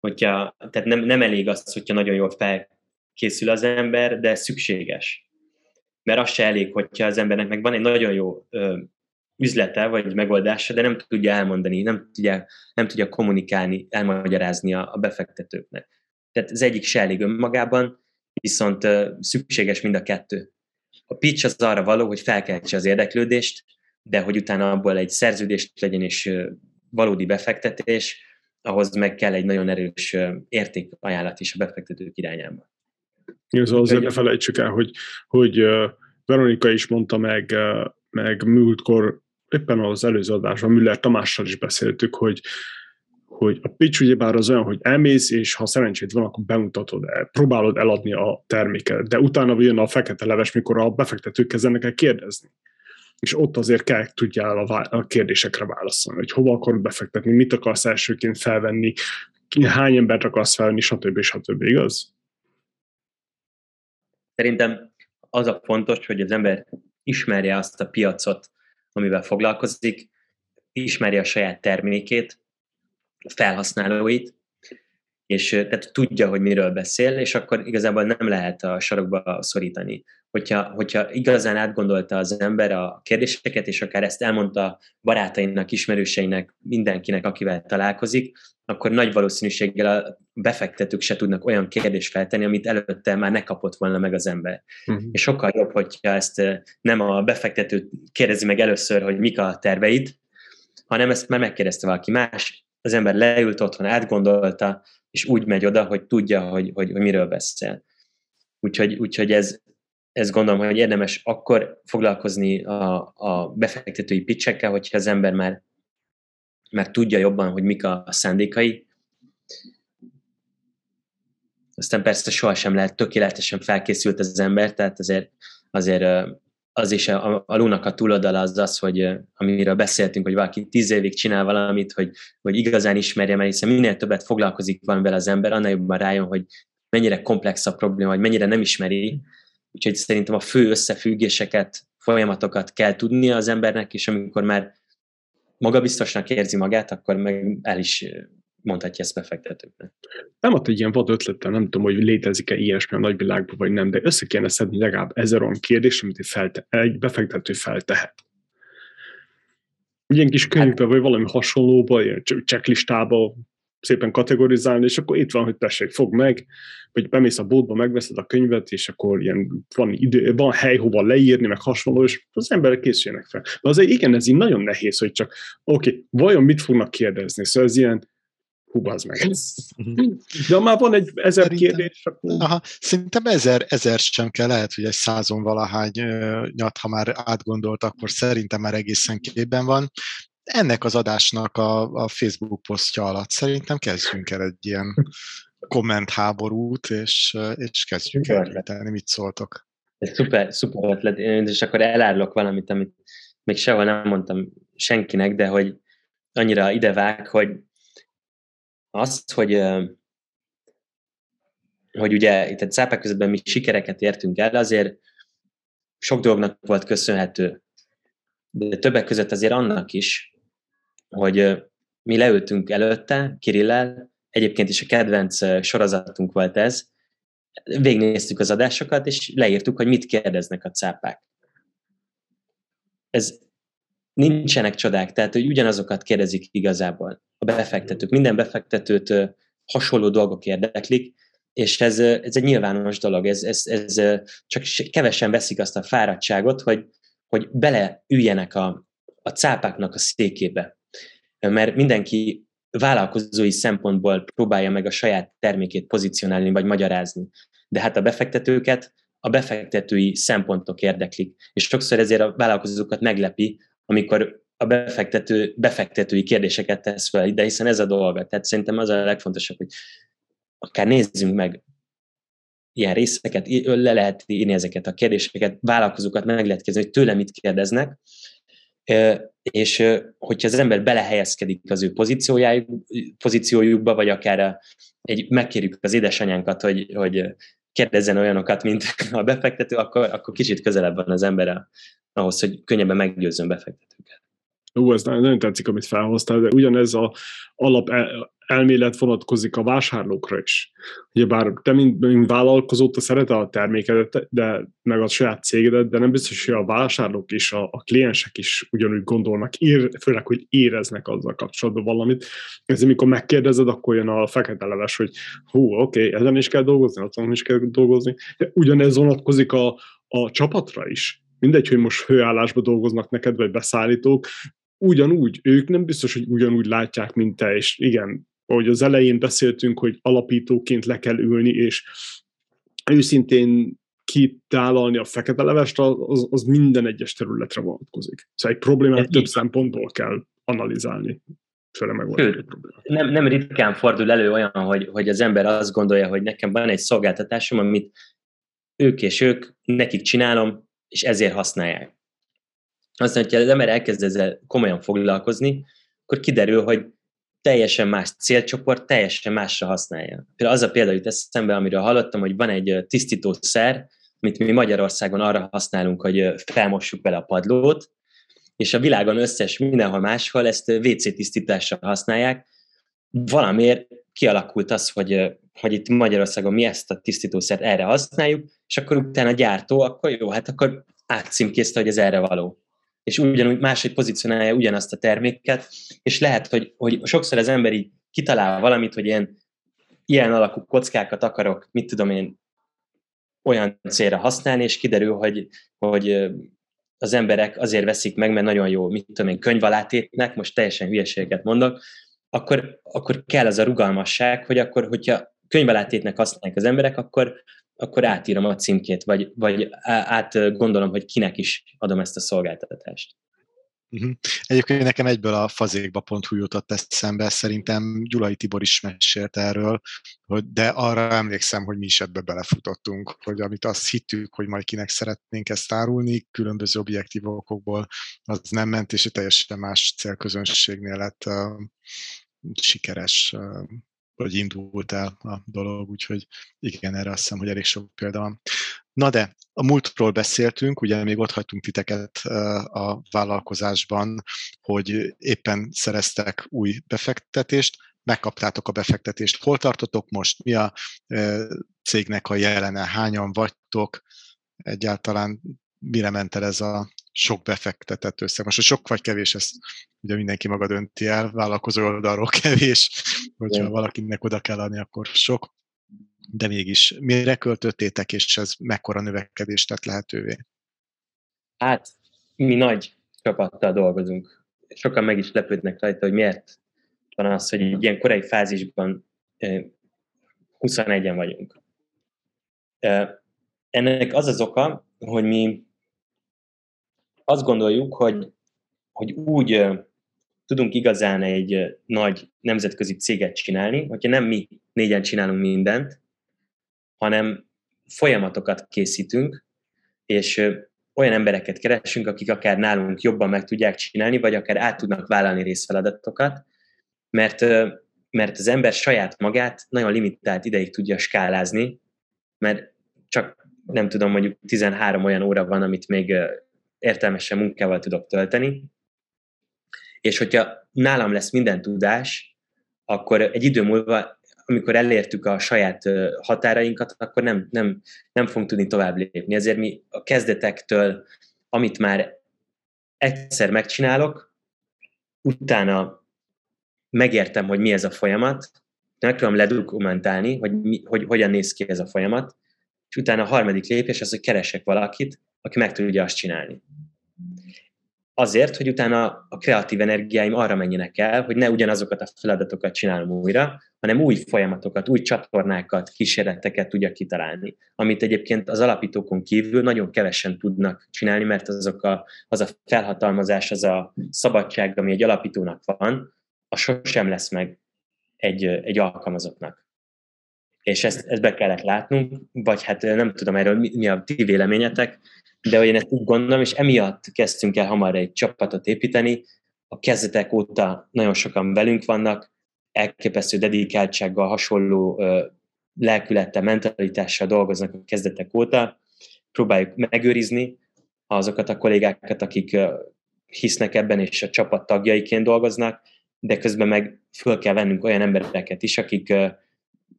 hogyha, tehát nem, nem elég az, hogyha nagyon jól fel, készül az ember, de szükséges. Mert az se elég, hogyha az embernek meg van egy nagyon jó üzlete, vagy megoldása, de nem tudja elmondani, nem tudja, nem tudja kommunikálni, elmagyarázni a, a befektetőknek. Tehát az egyik se elég önmagában, viszont szükséges mind a kettő. A pitch az arra való, hogy felkeltse az érdeklődést, de hogy utána abból egy szerződést legyen és valódi befektetés, ahhoz meg kell egy nagyon erős értékajánlat is a befektetők irányába. Igen, szóval azért ne felejtsük el, hogy, hogy Veronika is mondta meg, meg múltkor, éppen az előző adásban Müller Tamással is beszéltük, hogy, hogy a pitch ugyebár az olyan, hogy elmész, és ha szerencsét van, akkor bemutatod el, próbálod eladni a terméket, de utána jön a fekete leves, mikor a befektetők kezdenek el kérdezni. És ott azért kell tudjál a, a kérdésekre válaszolni, hogy hova akarod befektetni, mit akarsz elsőként felvenni, hány embert akarsz felvenni, stb. stb. Igaz? Szerintem az a fontos, hogy az ember ismerje azt a piacot, amivel foglalkozik, ismerje a saját termékét, felhasználóit, és tehát tudja, hogy miről beszél, és akkor igazából nem lehet a sarokba szorítani. Hogyha, hogyha igazán átgondolta az ember a kérdéseket, és akár ezt elmondta barátainak, ismerőseinek, mindenkinek, akivel találkozik, akkor nagy valószínűséggel a befektetők se tudnak olyan kérdést feltenni, amit előtte már ne kapott volna meg az ember. Uh-huh. És sokkal jobb, hogyha ezt nem a befektető kérdezi meg először, hogy mik a terveid, hanem ezt már megkérdezte valaki más, az ember leült otthon, átgondolta, és úgy megy oda, hogy tudja, hogy, hogy, hogy miről beszél. Úgyhogy, úgyhogy ez, ez gondolom, hogy érdemes akkor foglalkozni a, a befektetői pitchekkel, hogyha az ember már, már tudja jobban, hogy mik a szándékai. Aztán persze sohasem lehet tökéletesen felkészült az ember, tehát azért, azért az is a, a lónak a túloldala az az, hogy amiről beszéltünk, hogy valaki tíz évig csinál valamit, hogy, hogy igazán ismerje, mert hiszen minél többet foglalkozik valamivel az ember, annál jobban rájön, hogy mennyire komplex a probléma, vagy mennyire nem ismeri. Úgyhogy szerintem a fő összefüggéseket, folyamatokat kell tudnia az embernek, és amikor már magabiztosnak érzi magát, akkor meg el is mondhatja ezt befektetőknek. Nem ad egy ilyen vad ötletem, nem tudom, hogy létezik-e ilyesmi a nagyvilágban, vagy nem, de össze kéne szedni legalább ezer olyan kérdés, amit egy, felte, egy befektető feltehet. Ilyen kis könyvbe, vagy valami hasonlóba, ilyen checklistába szépen kategorizálni, és akkor itt van, hogy tessék, fog meg, vagy bemész a boltba, megveszed a könyvet, és akkor ilyen van, idő, van hely, hova leírni, meg hasonló, és az emberek készüljenek fel. De azért igen, ez így nagyon nehéz, hogy csak, oké, okay, vajon mit fognak kérdezni? Szóval ez ilyen, hú, az meg. De már van egy ezer szerintem, kérdés, akkor... Aha, szerintem ezer, ezer sem kell, lehet, hogy egy százon valahány nyat, ha már átgondolt, akkor szerintem már egészen képben van. Ennek az adásnak a, a Facebook posztja alatt szerintem kezdjünk el egy ilyen kommentháborút, és, és kezdjük el említeni, mit szóltok. Ez szuper, szuper ötlet, és akkor elárulok valamit, amit még sehol nem mondtam senkinek, de hogy annyira idevág, hogy azt, hogy, hogy ugye itt a cápák közöttben mi sikereket értünk el, azért sok dolognak volt köszönhető, de többek között azért annak is, hogy mi leültünk előtte Kirillel, egyébként is a kedvenc sorozatunk volt ez, végignéztük az adásokat, és leírtuk, hogy mit kérdeznek a cápák. Ez nincsenek csodák, tehát hogy ugyanazokat kérdezik igazából a befektetők. Minden befektetőt hasonló dolgok érdeklik, és ez, ez egy nyilvános dolog, ez, ez, ez csak kevesen veszik azt a fáradtságot, hogy, hogy beleüljenek a, a cápáknak a székébe. Mert mindenki vállalkozói szempontból próbálja meg a saját termékét pozícionálni vagy magyarázni. De hát a befektetőket a befektetői szempontok érdeklik. És sokszor ezért a vállalkozókat meglepi, amikor a befektető befektetői kérdéseket tesz fel, de hiszen ez a dolga. Tehát szerintem az a legfontosabb, hogy akár nézzünk meg ilyen részeket, le lehet írni ezeket a kérdéseket, vállalkozókat meg lehet kérdezni, hogy tőle mit kérdeznek, és hogyha az ember belehelyezkedik az ő pozíciójukba, vagy akár egy, megkérjük az édesanyánkat, hogy, hogy kérdezzen olyanokat, mint a befektető, akkor, akkor kicsit közelebb van az ember ahhoz, hogy könnyebben meggyőzzön befektetőket. Ú, ez nagyon tetszik, amit felhoztál, de ugyanez a alap elmélet vonatkozik a vásárlókra is. Ugye bár te, mint, mint vállalkozó, te szereted a termékedet, de meg a saját cégedet, de nem biztos, hogy a vásárlók és a, a kliensek is ugyanúgy gondolnak, ér, főleg, hogy éreznek azzal kapcsolatban valamit. Ezért, mikor megkérdezed, akkor jön a fekete leves, hogy hú, oké, okay, ezen is kell dolgozni, azon is kell dolgozni. De ugyanez vonatkozik a, a csapatra is. Mindegy, hogy most főállásba dolgoznak neked, vagy beszállítók, ugyanúgy, ők nem biztos, hogy ugyanúgy látják, mint te, és igen, ahogy az elején beszéltünk, hogy alapítóként le kell ülni, és őszintén kitálalni a fekete levest, az, az minden egyes területre vonatkozik. Szóval egy problémát Ez több így. szempontból kell analizálni. Sőt, nem, nem ritkán fordul elő olyan, hogy, hogy az ember azt gondolja, hogy nekem van egy szolgáltatásom, amit ők és ők, nekik csinálom, és ezért használják. Aztán, hogyha az ember elkezd ezzel komolyan foglalkozni, akkor kiderül, hogy teljesen más célcsoport, teljesen másra használja. Például az a példa jut eszembe, amiről hallottam, hogy van egy tisztítószer, amit mi Magyarországon arra használunk, hogy felmossuk vele a padlót, és a világon összes mindenhol máshol ezt WC tisztításra használják. Valamiért kialakult az, hogy, hogy itt Magyarországon mi ezt a tisztítószert erre használjuk, és akkor utána a gyártó, akkor jó, hát akkor átcímkézte, hogy ez erre való és ugyanúgy máshogy pozícionálja ugyanazt a terméket, és lehet, hogy, hogy sokszor az ember így kitalál valamit, hogy ilyen, ilyen alakú kockákat akarok, mit tudom én, olyan célra használni, és kiderül, hogy, hogy az emberek azért veszik meg, mert nagyon jó, mit tudom én, könyvalátétnek, most teljesen hülyeséget mondok, akkor, akkor kell az a rugalmasság, hogy akkor, hogyha könyvalátétnek használják az emberek, akkor, akkor átírom a címkét, vagy, vagy át gondolom, hogy kinek is adom ezt a szolgáltatást. Uh-huh. Egyébként nekem egyből a fazékba.hu jutott eszembe, szerintem Gyulai Tibor is mesélt erről, hogy, de arra emlékszem, hogy mi is ebbe belefutottunk, hogy amit azt hittük, hogy majd kinek szeretnénk ezt árulni, különböző objektív okokból, az nem ment, és egy teljesen más célközönségnél lett uh, sikeres uh, hogy indult el a dolog, úgyhogy igen, erre azt hiszem, hogy elég sok példa van. Na de, a múltról beszéltünk, ugye még ott hagytunk titeket a vállalkozásban, hogy éppen szereztek új befektetést, megkaptátok a befektetést. Hol tartotok most? Mi a cégnek a jelene? Hányan vagytok? Egyáltalán mire ment el ez a sok befektetett összeg. Most, hogy sok vagy kevés, ezt ugye mindenki maga dönti el, vállalkozó oldalról kevés, hogyha Igen. valakinek oda kell adni, akkor sok. De mégis, mire költöttétek, és ez mekkora növekedést tett lehetővé? Hát, mi nagy csapattal dolgozunk. Sokan meg is lepődnek rajta, hogy miért van az, hogy egy ilyen korai fázisban 21-en vagyunk. Ennek az az oka, hogy mi azt gondoljuk, hogy, hogy úgy tudunk igazán egy nagy nemzetközi céget csinálni, hogyha nem mi négyen csinálunk mindent, hanem folyamatokat készítünk, és olyan embereket keresünk, akik akár nálunk jobban meg tudják csinálni, vagy akár át tudnak vállalni részfeladatokat, mert, mert az ember saját magát nagyon limitált ideig tudja skálázni, mert csak nem tudom, mondjuk 13 olyan óra van, amit még értelmesen munkával tudok tölteni, és hogyha nálam lesz minden tudás, akkor egy idő múlva, amikor elértük a saját határainkat, akkor nem, nem, nem fogunk tudni tovább lépni. Ezért mi a kezdetektől, amit már egyszer megcsinálok, utána megértem, hogy mi ez a folyamat, megpróbálom ledokumentálni, hogy, mi, hogy hogyan néz ki ez a folyamat, és utána a harmadik lépés az, hogy keresek valakit, aki meg tudja azt csinálni. Azért, hogy utána a kreatív energiáim arra menjenek el, hogy ne ugyanazokat a feladatokat csinálom újra, hanem új folyamatokat, új csatornákat, kísérleteket tudja kitalálni, amit egyébként az alapítókon kívül nagyon kevesen tudnak csinálni, mert azok a, az a felhatalmazás, az a szabadság, ami egy alapítónak van, a sosem lesz meg egy, egy alkalmazottnak. És ezt, ezt be kellett látnunk, vagy hát nem tudom erről mi, mi a ti véleményetek, de hogy én ezt úgy gondolom, és emiatt kezdtünk el hamar egy csapatot építeni, a kezdetek óta nagyon sokan velünk vannak, elképesztő dedikáltsággal, hasonló lelkülettel, mentalitással dolgoznak a kezdetek óta, próbáljuk megőrizni azokat a kollégákat, akik hisznek ebben, és a csapat tagjaiként dolgoznak, de közben meg föl kell vennünk olyan embereket is, akik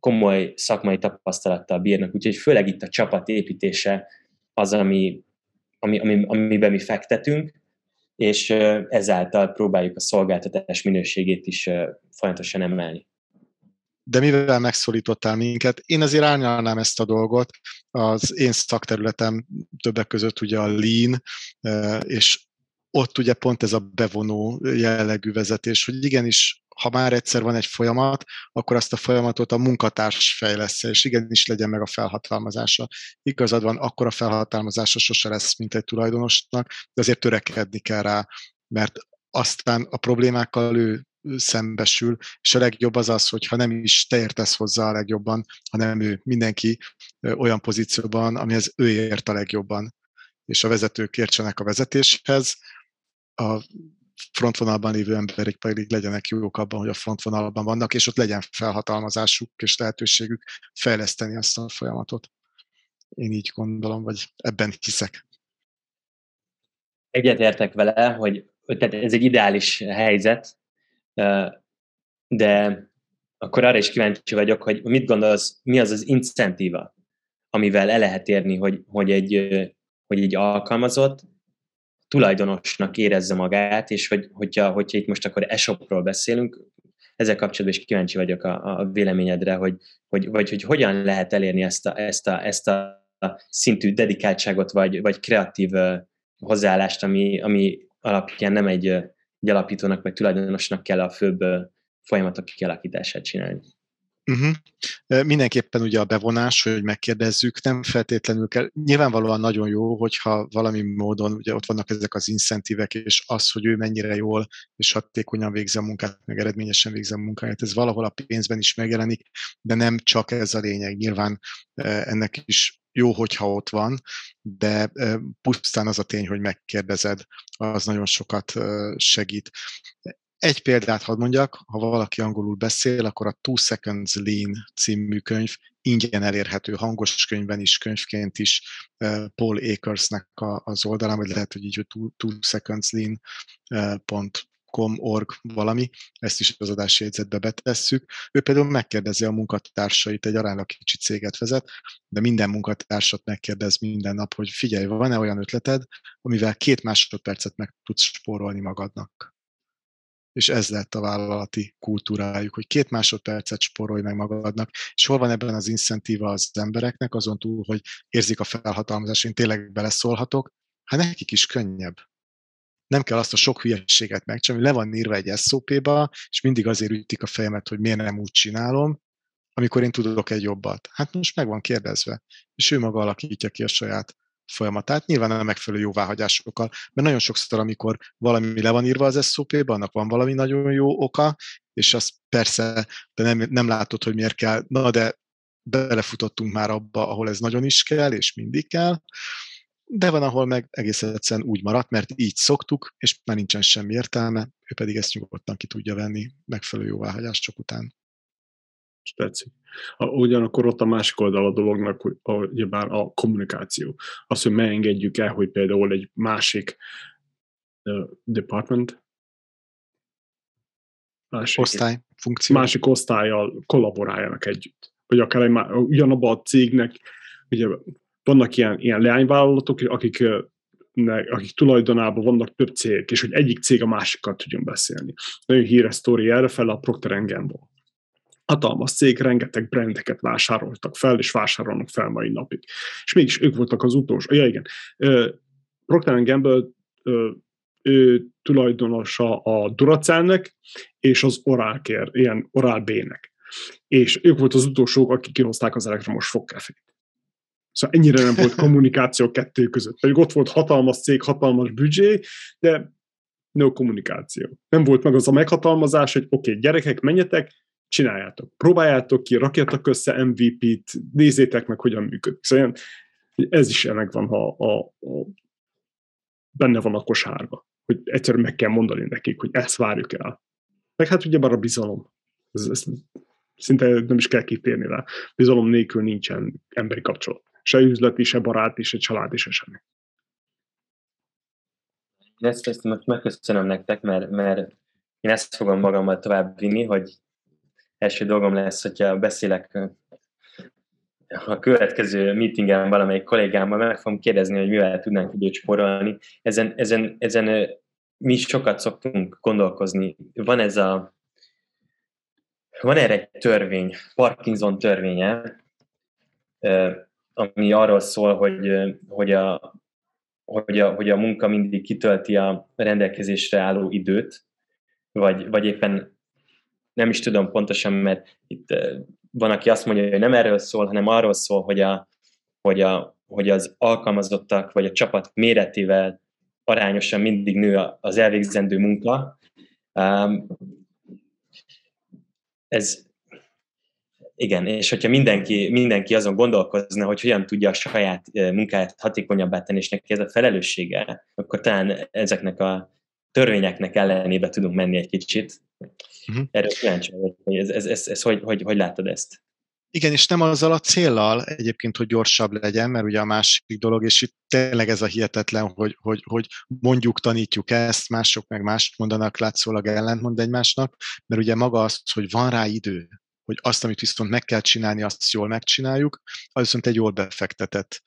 komoly szakmai tapasztalattal bírnak, úgyhogy főleg itt a csapat építése az, ami, ami, ami, amiben mi fektetünk, és ezáltal próbáljuk a szolgáltatás minőségét is folyamatosan emelni. De mivel megszólítottál minket, én azért árnyalnám ezt a dolgot. Az én szakterületem többek között ugye a lean, és ott ugye pont ez a bevonó jellegű vezetés, hogy igenis ha már egyszer van egy folyamat, akkor azt a folyamatot a munkatárs fejlesz és igenis legyen meg a felhatalmazása. Igazad van, akkor a felhatalmazása sose lesz, mint egy tulajdonosnak, de azért törekedni kell rá, mert aztán a problémákkal ő szembesül, és a legjobb az az, hogyha nem is te értesz hozzá a legjobban, hanem ő mindenki olyan pozícióban, amihez ő ért a legjobban, és a vezetők értsenek a vezetéshez, a frontvonalban lévő emberek pedig legyenek jók abban, hogy a frontvonalban vannak, és ott legyen felhatalmazásuk és lehetőségük fejleszteni azt a folyamatot. Én így gondolom, vagy ebben hiszek. Egyetértek vele, hogy tehát ez egy ideális helyzet, de akkor arra is kíváncsi vagyok, hogy mit gondolsz, mi az az incentíva, amivel el lehet érni, hogy, hogy, egy, hogy egy alkalmazott tulajdonosnak érezze magát, és hogy, hogyha, hogyha itt most akkor e-shopról beszélünk, ezzel kapcsolatban is kíváncsi vagyok a, a véleményedre, hogy, hogy, vagy hogy hogyan lehet elérni ezt a, ezt a, ezt a szintű dedikáltságot, vagy, vagy kreatív hozzáállást, ami, ami alapján nem egy, egy alapítónak, vagy tulajdonosnak kell a főbb folyamatok kialakítását csinálni. Uh-huh. Mindenképpen ugye a bevonás, hogy megkérdezzük, nem feltétlenül kell. Nyilvánvalóan nagyon jó, hogyha valami módon ugye ott vannak ezek az incentívek, és az, hogy ő mennyire jól és hatékonyan végzi a munkát, meg eredményesen végzi a munkáját, ez valahol a pénzben is megjelenik, de nem csak ez a lényeg. Nyilván ennek is jó, hogyha ott van, de pusztán az a tény, hogy megkérdezed, az nagyon sokat segít. Egy példát hadd mondjak, ha valaki angolul beszél, akkor a Two Seconds Lean című könyv ingyen elérhető hangos könyvben is, könyvként is Paul Akersnek az oldalán, vagy lehet, hogy így, hogy two, seconds lean.com org valami, ezt is az adási jegyzetbe betesszük. Ő például megkérdezi a munkatársait, egy aránylag kicsi céget vezet, de minden munkatársat megkérdez minden nap, hogy figyelj, van-e olyan ötleted, amivel két másodpercet meg tudsz spórolni magadnak és ez lett a vállalati kultúrájuk, hogy két másodpercet sporolj meg magadnak, és hol van ebben az incentíva az embereknek, azon túl, hogy érzik a felhatalmazást, én tényleg beleszólhatok, hát nekik is könnyebb. Nem kell azt a sok hülyeséget megcsinálni, le van írva egy SOP-ba, és mindig azért ütik a fejemet, hogy miért nem úgy csinálom, amikor én tudok egy jobbat. Hát most meg van kérdezve, és ő maga alakítja ki a saját folyamatát, nyilván a megfelelő jóváhagyásokkal, mert nagyon sokszor, amikor valami le van írva az SOP-ba, annak van valami nagyon jó oka, és az persze, de nem, nem látod, hogy miért kell, na de belefutottunk már abba, ahol ez nagyon is kell, és mindig kell, de van, ahol meg egész egyszerűen úgy maradt, mert így szoktuk, és már nincsen semmi értelme, ő pedig ezt nyugodtan ki tudja venni megfelelő jóváhagyások után. És tetszik. A, ugyanakkor ott a másik oldal a dolognak, hogy a, ugyebár a kommunikáció. Az, hogy megengedjük el, hogy például egy másik uh, department, másik, osztály, funkció. másik osztályjal kollaboráljanak együtt. Vagy akár egy, ugyanabban a cégnek, ugye vannak ilyen, ilyen leányvállalatok, akik akik tulajdonában vannak több cég, és hogy egyik cég a másikkal tudjon beszélni. Nagyon híres sztori erre fel a Procter Gamble. Hatalmas cég, rengeteg brandeket vásároltak fel, és vásárolnak fel mai napig. És mégis ők voltak az utolsó. Ja, igen. Procter Gamble ő tulajdonosa a Duracellnek és az Oral-Care, ilyen Oral-B-nek. És ők volt az utolsók, akik kihozták az elektromos fogkefét. Szóval ennyire nem volt kommunikáció kettő között. Pedig ott volt hatalmas cég, hatalmas büdzsé, de no kommunikáció. Nem volt meg az a meghatalmazás, hogy oké, okay, gyerekek, menjetek, csináljátok. Próbáljátok ki, rakjatok össze MVP-t, nézzétek meg, hogyan működik. Szóval ez is megvan, ha a, a, benne van a kosárba. Hogy egyszerűen meg kell mondani nekik, hogy ezt várjuk el. Meg hát ugye a bizalom. Ez, ez szinte nem is kell kitérni rá. Bizalom nélkül nincsen emberi kapcsolat se üzleti, se baráti, se családi, se semmi. Ezt, ezt megköszönöm nektek, mert, mert én ezt fogom magammal tovább vinni, hogy első dolgom lesz, hogyha beszélek a következő meetingen valamelyik kollégámmal, meg fogom kérdezni, hogy mivel tudnánk időt spórolni. Ezen, ezen, ezen mi sokat szoktunk gondolkozni. Van ez a van erre egy törvény, Parkinson törvénye, ami arról szól, hogy, hogy, a, hogy, a, hogy a munka mindig kitölti a rendelkezésre álló időt, vagy, vagy éppen nem is tudom pontosan, mert itt van, aki azt mondja, hogy nem erről szól, hanem arról szól, hogy, a, hogy, a, hogy az alkalmazottak vagy a csapat méretével arányosan mindig nő az elvégzendő munka. Ez, igen, és hogyha mindenki, mindenki azon gondolkozna, hogy hogyan tudja a saját munkáját hatékonyabbá tenni, és neki ez a felelőssége, akkor talán ezeknek a törvényeknek ellenébe tudunk menni egy kicsit. Uh-huh. Erről kíváncsi hogy ez, ez, ez, ez hogy, hogy, hogy látod ezt? Igen, és nem azzal a céllal egyébként, hogy gyorsabb legyen, mert ugye a másik dolog, és itt tényleg ez a hihetetlen, hogy, hogy, hogy mondjuk, tanítjuk ezt, mások meg mást mondanak, látszólag ellentmond egymásnak, mert ugye maga az, hogy van rá idő, hogy azt, amit viszont meg kell csinálni, azt jól megcsináljuk, az viszont egy jól befektetett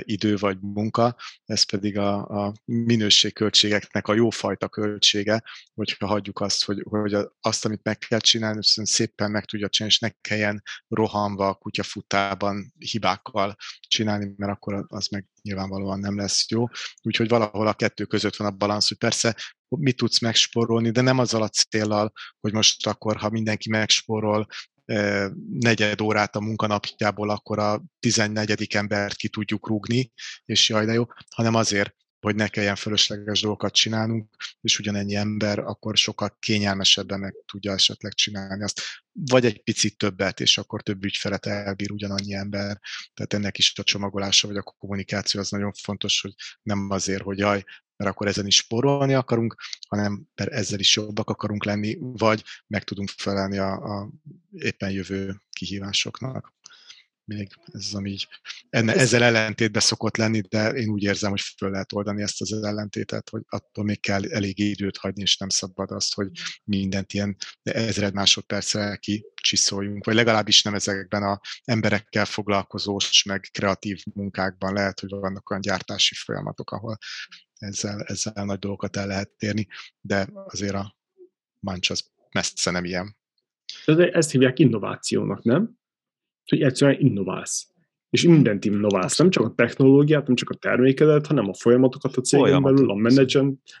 idő vagy munka, ez pedig a, a minőségköltségeknek a jófajta költsége, hogyha hagyjuk azt, hogy, hogy azt, amit meg kell csinálni, szépen meg tudja csinálni, és ne kelljen rohanva, kutyafutában, hibákkal csinálni, mert akkor az meg nyilvánvalóan nem lesz jó. Úgyhogy valahol a kettő között van a balansz, hogy persze mit tudsz megspórolni, de nem azzal a célral, hogy most akkor, ha mindenki megspórol negyed órát a munkanapjából, akkor a 14. embert ki tudjuk rúgni, és jaj, de jó, hanem azért, hogy ne kelljen fölösleges dolgokat csinálnunk, és ugyanennyi ember akkor sokkal kényelmesebben meg tudja esetleg csinálni azt, vagy egy picit többet, és akkor több ügyfelet elbír ugyanannyi ember. Tehát ennek is a csomagolása, vagy a kommunikáció az nagyon fontos, hogy nem azért, hogy jaj, mert akkor ezen is spórolni akarunk, hanem mert ezzel is jobbak akarunk lenni, vagy meg tudunk felelni a, a éppen jövő kihívásoknak. Még ez az, ami így, enne, ezzel ellentétben szokott lenni, de én úgy érzem, hogy föl lehet oldani ezt az ellentétet, hogy attól még kell elég időt hagyni, és nem szabad azt, hogy mindent ilyen ezred másodpercre kicsiszoljunk, vagy legalábbis nem ezekben a emberekkel foglalkozós, meg kreatív munkákban lehet, hogy vannak olyan gyártási folyamatok, ahol ezzel, ezzel nagy dolgokat el lehet érni, de azért a mancs az messze nem ilyen. De ezt hívják innovációnak, nem? Hogy egyszerűen innoválsz. És mindent innoválsz, nem csak a technológiát, nem csak a termékedet, hanem a folyamatokat a cégen belül, a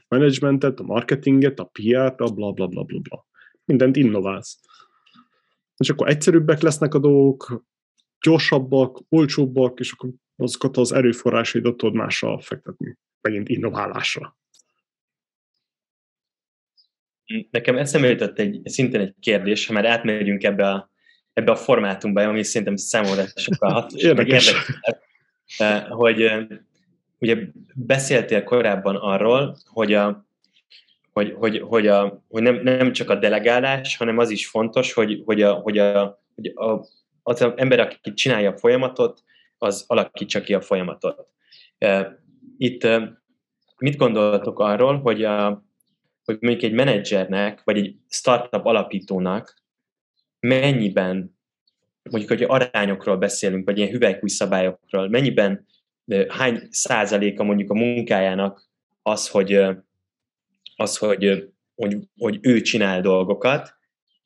managementet, a marketinget, a PR-t, a bla bla bla bla bla. Mindent innoválsz. És akkor egyszerűbbek lesznek a dolgok, gyorsabbak, olcsóbbak, és akkor azokat az erőforrásaidat tudod másra fektetni megint innoválásra. Nekem eszembe jutott egy, szintén egy kérdés, ha már átmegyünk ebbe a, ebbe a formátumba, ami szerintem számomra sokkal hasznosabb. Érdekes. Eh, hogy eh, ugye beszéltél korábban arról, hogy, a, hogy, hogy, hogy, a, hogy nem, nem csak a delegálás, hanem az is fontos, hogy, hogy, a, hogy, a, hogy a, az ember, aki csinálja a folyamatot, az alakítsa ki a folyamatot. Itt mit gondoltok arról, hogy, a, hogy mondjuk egy menedzsernek, vagy egy startup alapítónak mennyiben, mondjuk, hogy arányokról beszélünk, vagy ilyen hüvelykúj szabályokról, mennyiben, hány százaléka mondjuk a munkájának az, hogy, az, hogy, hogy, hogy ő csinál dolgokat,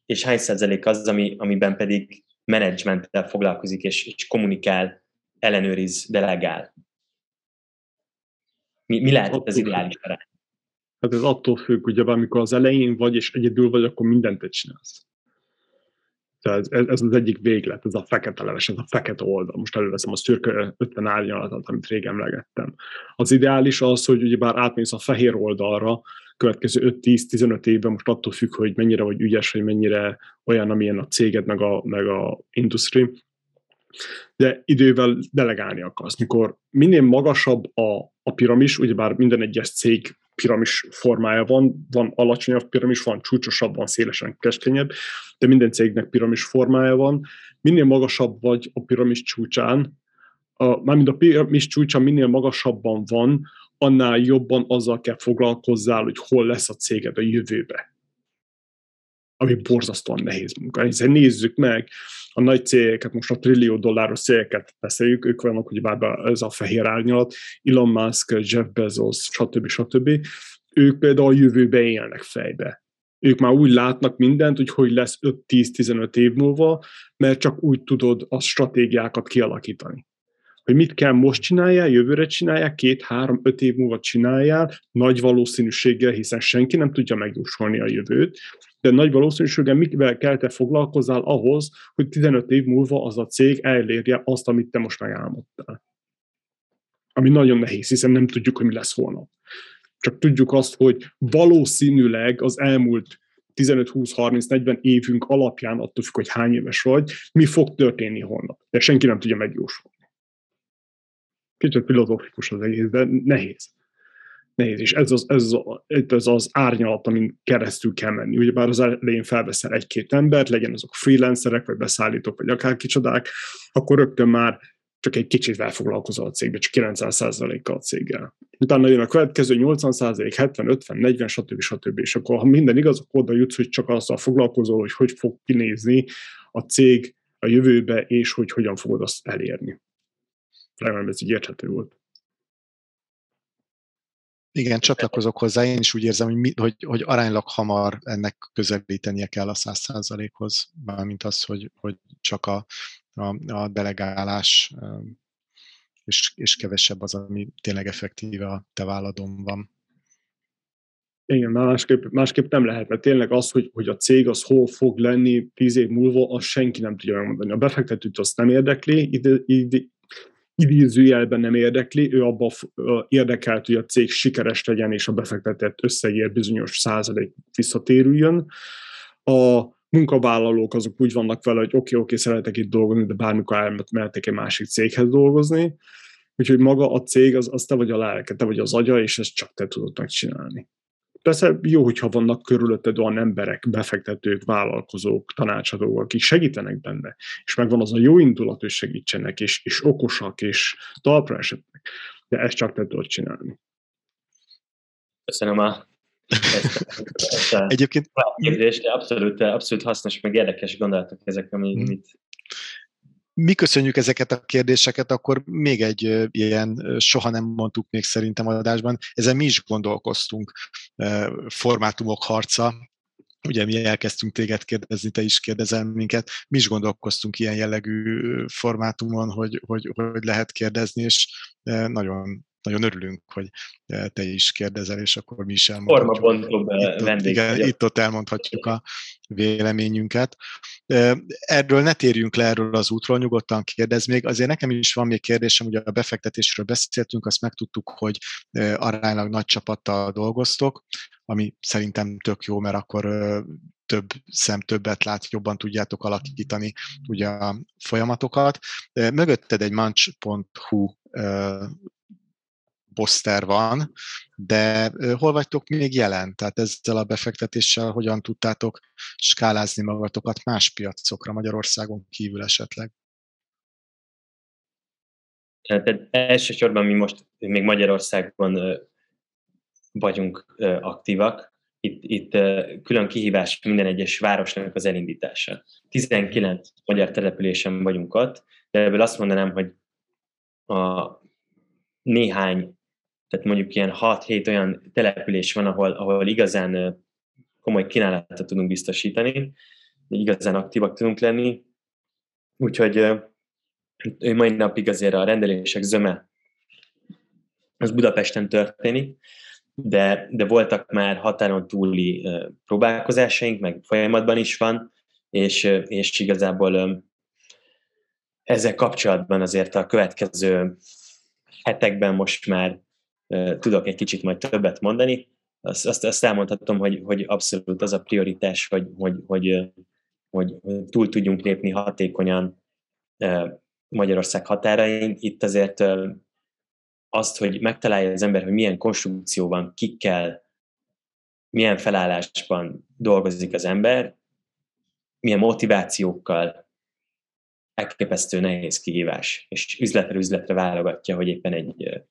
és hány százalék az, ami, amiben pedig menedzsmenttel foglalkozik, és, és kommunikál, ellenőriz, delegál. Mi, mi lehet ott az ideális arány? Hát ez attól függ, ugye amikor az elején vagy, és egyedül vagy, akkor mindent te csinálsz. Tehát ez, ez az egyik véglet, ez a fekete leves, ez a fekete oldal. Most előveszem a szürke 50 árnyalatot, amit rég emlegettem. Az ideális az, hogy ugyebár átmész a fehér oldalra, következő 5-10-15 évben, most attól függ, hogy mennyire vagy ügyes, hogy mennyire olyan, amilyen a céged, meg a, meg a industry, de idővel delegálni akarsz. Mikor minél magasabb a, a piramis, ugyebár minden egyes cég piramis formája van, van alacsonyabb piramis, van csúcsosabb, van szélesen keskenyebb, de minden cégnek piramis formája van. Minél magasabb vagy a piramis csúcsán, a, mármint a piramis csúcsa minél magasabban van, annál jobban azzal kell foglalkozzál, hogy hol lesz a céged a jövőbe. Ami borzasztóan nehéz munka. Hiszen nézzük meg, a nagy cégeket, most a trillió dolláros cégeket beszéljük, ők vannak, hogy bár ez a fehér árnyalat, Elon Musk, Jeff Bezos, stb. stb. Ők például a jövőbe élnek fejbe. Ők már úgy látnak mindent, hogy hogy lesz 5-10-15 év múlva, mert csak úgy tudod a stratégiákat kialakítani hogy mit kell most csináljál, jövőre csinálják, két, három, öt év múlva csináljál, nagy valószínűséggel, hiszen senki nem tudja megjósolni a jövőt, de nagy valószínűséggel mivel kell te foglalkozzál ahhoz, hogy 15 év múlva az a cég elérje azt, amit te most megálmodtál. Ami nagyon nehéz, hiszen nem tudjuk, hogy mi lesz holnap. Csak tudjuk azt, hogy valószínűleg az elmúlt 15-20-30-40 évünk alapján, attól függ, hogy hány éves vagy, mi fog történni holnap. De senki nem tudja megjósolni. Kicsit filozófikus az egész, de nehéz nehéz, és ez az, ez az, ez az árnyalat, amin keresztül kell menni. Ugyebár az elején felveszel egy-két embert, legyen azok freelancerek, vagy beszállítók, vagy akár kicsodák, akkor rögtön már csak egy kicsit elfoglalkozol a cégbe, csak 90%-kal a céggel. Utána jön a következő 80%, 70, 50, 40, stb. stb. És akkor, ha minden igaz, akkor oda jutsz, hogy csak azzal foglalkozol, hogy hogy fog kinézni a cég a jövőbe, és hogy hogyan fogod azt elérni. Remélem ez így érthető volt. Igen, csatlakozok hozzá. Én is úgy érzem, hogy, mi, hogy, hogy aránylag hamar ennek közelítenie kell a száz százalékhoz, mármint az, hogy, hogy csak a, a, a delegálás és, és kevesebb az, ami tényleg effektíve a te válladon van. Igen, másképp, másképp nem lehet, mert tényleg az, hogy, hogy a cég az hol fog lenni tíz év múlva, azt senki nem tudja megmondani. A befektetőt azt nem érdekli, ide, ide, idézőjelben nem érdekli, ő abban érdekelt, hogy a cég sikeres legyen, és a befektetett összegért bizonyos százalék visszatérüljön. A munkavállalók azok úgy vannak vele, hogy oké, okay, oké, okay, szeretek itt dolgozni, de bármikor elmehetek egy másik céghez dolgozni. Úgyhogy maga a cég, az, az te vagy a lelke, te vagy az agya, és ezt csak te tudod megcsinálni. Persze jó, hogyha vannak körülötted olyan emberek, befektetők, vállalkozók, tanácsadók, akik segítenek benne, és megvan az a jó indulat, hogy segítsenek, és, és okosak, és talpra esetnek. De ezt csak te tudod csinálni. Köszönöm a ezt, ezt a Egyébként... kérdést, abszolút, abszolút hasznos, meg érdekes gondolatok ezek, amit, hmm mi köszönjük ezeket a kérdéseket, akkor még egy ilyen soha nem mondtuk még szerintem adásban, ezen mi is gondolkoztunk, formátumok harca, ugye mi elkezdtünk téged kérdezni, te is kérdezel minket, mi is gondolkoztunk ilyen jellegű formátumon, hogy, hogy, hogy lehet kérdezni, és nagyon nagyon örülünk, hogy te is kérdezel, és akkor mi is elmondhatjuk. Itt, igen, itt-ott elmondhatjuk a véleményünket. Erről ne térjünk le erről az útról, nyugodtan kérdez még. Azért nekem is van még kérdésem, ugye a befektetésről beszéltünk, azt megtudtuk, hogy aránylag nagy csapattal dolgoztok, ami szerintem tök jó, mert akkor több szem többet lát, jobban tudjátok alakítani ugye a folyamatokat. Mögötted egy mancs.hu poszter van, de hol vagytok még jelen? Tehát ezzel a befektetéssel hogyan tudtátok skálázni magatokat más piacokra Magyarországon kívül esetleg? Tehát elsősorban mi most még Magyarországon vagyunk aktívak. Itt, itt külön kihívás minden egyes városnak az elindítása. 19 magyar településen vagyunk ott, de ebből azt mondanám, hogy a néhány, tehát mondjuk ilyen 6-7 olyan település van, ahol, ahol igazán komoly kínálatot tudunk biztosítani, igazán aktívak tudunk lenni. Úgyhogy ő mai napig azért a rendelések zöme az Budapesten történik, de, de voltak már határon túli próbálkozásaink, meg folyamatban is van, és, és igazából ezzel kapcsolatban azért a következő hetekben most már tudok egy kicsit majd többet mondani. Azt, azt, azt elmondhatom, hogy, hogy abszolút az a prioritás, hogy, hogy, hogy, hogy, túl tudjunk lépni hatékonyan Magyarország határain. Itt azért azt, hogy megtalálja az ember, hogy milyen konstrukció van, kikkel, milyen felállásban dolgozik az ember, milyen motivációkkal, elképesztő nehéz kihívás, és üzletre üzletre válogatja, hogy éppen egy